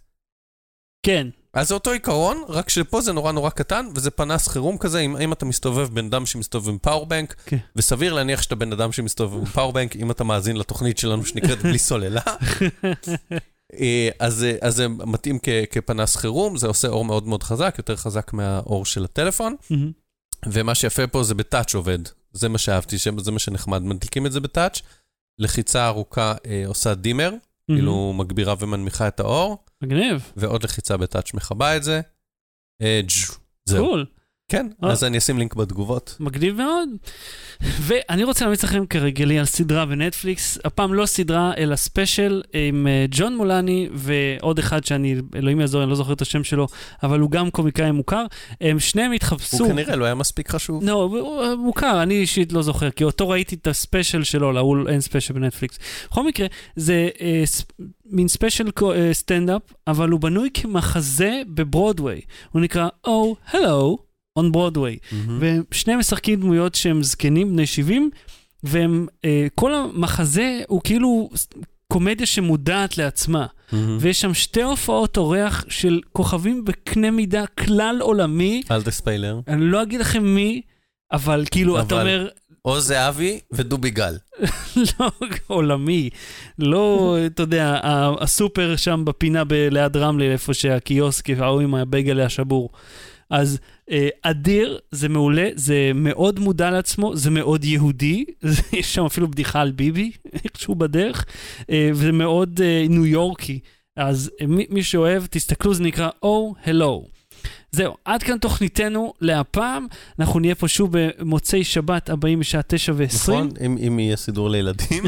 כן. אז זה אותו עיקרון, רק שפה זה נורא נורא קטן, וזה פנס חירום כזה, אם, אם אתה מסתובב בן אדם שמסתובב עם power bank, כן. וסביר להניח שאתה בן אדם שמסתובב עם power bank, אם אתה מאזין לתוכנית שלנו שנקראת בלי סוללה. אה, אז, זה- אז זה מתאים כ, כפנס חירום, זה עושה אור מאוד מאוד חזק, יותר חזק מהאור של הטלפון. ומה שיפה פה זה ב touch עובד. זה מה שאהבתי, זה מה שנחמד. מדליקים את זה ב touch, לחיצה ארוכה אה, עושה דימר, כאילו מגבירה ומנמיכה את האור, מגניב. ועוד לחיצה ב touch מכבה את זה. זהו. cool. כן, אה. אז אני אשים לינק בתגובות. מגניב מאוד. ואני רוצה להמליץ לכם כהרגלי על סדרה בנטפליקס, הפעם לא סדרה, אלא special עם אה, ג'ון מולני ועוד אחד שאני, אלוהים יעזור, אני לא זוכר את השם שלו, אבל הוא גם קומיקאי מוכר. הם שניהם התחפשו. הוא כנראה לא היה מספיק חשוב. לא, הוא מוכר, אני אישית לא זוכר, כי אותו ראיתי את ה special שלו, להוא אין special ב Netflix. בכל מקרה, זה אה, ס, מין special אה, סטנדאפ, אבל הוא בנוי כמחזה בברודוויי. הוא נקרא Oh, Hello Broadway. מהמם. ושניהם משחקים דמויות שהם זקנים, בני 70, והם, אה, כל המחזה הוא כאילו קומדיה שמודעת לעצמה. מהמם. ויש שם שתי הופעות אורח של כוכבים בקנה מידה כלל עולמי. אל תספיילר. אני לא אגיד לכם מי, אבל כאילו, אתה אבל- אומר, או זהבי ודובי גל. לא עולמי, לא, אתה יודע, הסופר שם בפינה ב- ליד רמלה, איפה שהקיוסק, ההוא עם הבייגל השבור. אז אה, אדיר, זה מעולה, זה מאוד מודע לעצמו, זה מאוד יהודי, יש שם אפילו בדיחה על ביבי, איכשהו בדרך, אה, וזה מאוד אה, ניו יורקי. אז אה, מי, מי שאוהב, תסתכלו, זה נקרא Oh Hello. זהו, עד כאן תוכניתנו להפעם. אנחנו נהיה פה שוב במוצאי שבת הבאים בשעה תשע ועשרים. נכון? אם אם יהיה סידור לילדים.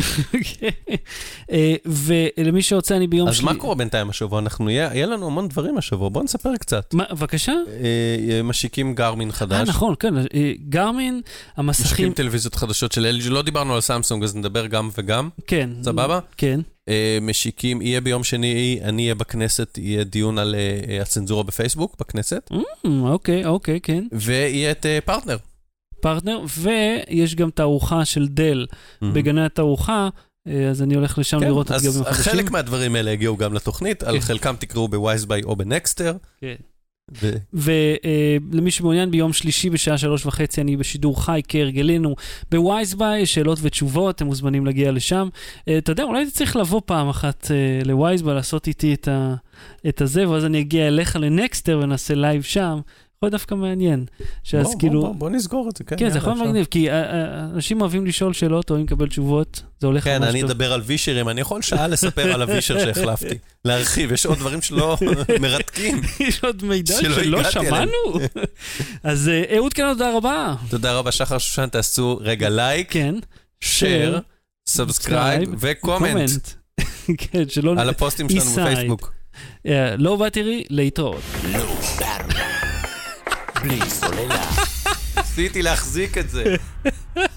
אה, ולמי שרוצה, אני ביום אז שלי... מה קורה בינתיים השבוע? אנחנו נהיה, יהיה לנו המון דברים השבוע, בוא נספר קצת. מה, בבקשה? אה, משיקים גרמין אה, חדש. נכון, כן, אה, גרמין, המסכים, משקיעים טלוויזיות חדשות של LG, לא דיברנו על סמסונג, אז נדבר גם וגם, כן. סבבה? כן. אה, משיקים, יהיה ביום שני, אני אהיה בכנסת, יהיה דיון על אה, אה, הצנזורה בפייסבוק, בכנסת, אוקיי, אוקיי, כן. ויהיה את אה, פרטנר. פרטנר, ויש גם תערוכה של דל בגני התערוכה, אה, אז אני הולך לשם כן, לראות את אז הדגמים החדשים. חלק מהדברים האלה הגיעו גם לתוכנית, על כן. חלקם תקראו ב WiseBuy או בנקסטר. כן. ולמי שמעוניין, ביום שלישי בשעה שלוש וחצי אני בשידור חי כהרגלנו ב WiseBuy, שאלות ותשובות, אתם מוזמנים להגיע לשם. אה, אתה יודע, אולי צריך לבוא פעם אחת אה, ל WiseBuy, לעשות איתי את, את הזה, ואז אני אגיע אליך לנקסטר ונעשה live שם. יכול להיות דווקא מעניין. שאז בוא, כאילו... בוא, בוא, בוא נסגור את זה, כן. כן, זה יכול להיות. מגניב, כי אה, אה, אנשים אוהבים לשאול שאלות, אוהבים לקבל תשובות, זה הולך כן, ממש אני. אדבר על וישרים, אני יכול שעה לספר על הווישר שהחלפתי. להרחיב, יש עוד דברים שלא מרתקים. יש עוד מידע שלא שלא. שמענו? אז אה, אהוד קנר, תודה רבה. תודה רבה, שחר שושן, תעשו רגע לייק, כן. share, subscribe ו comment כן, שלא... על הפוסטים שלנו. בפייסבוק. לא בא תראי, להתראות. בלי סוללה. ניסיתי להחזיק את זה.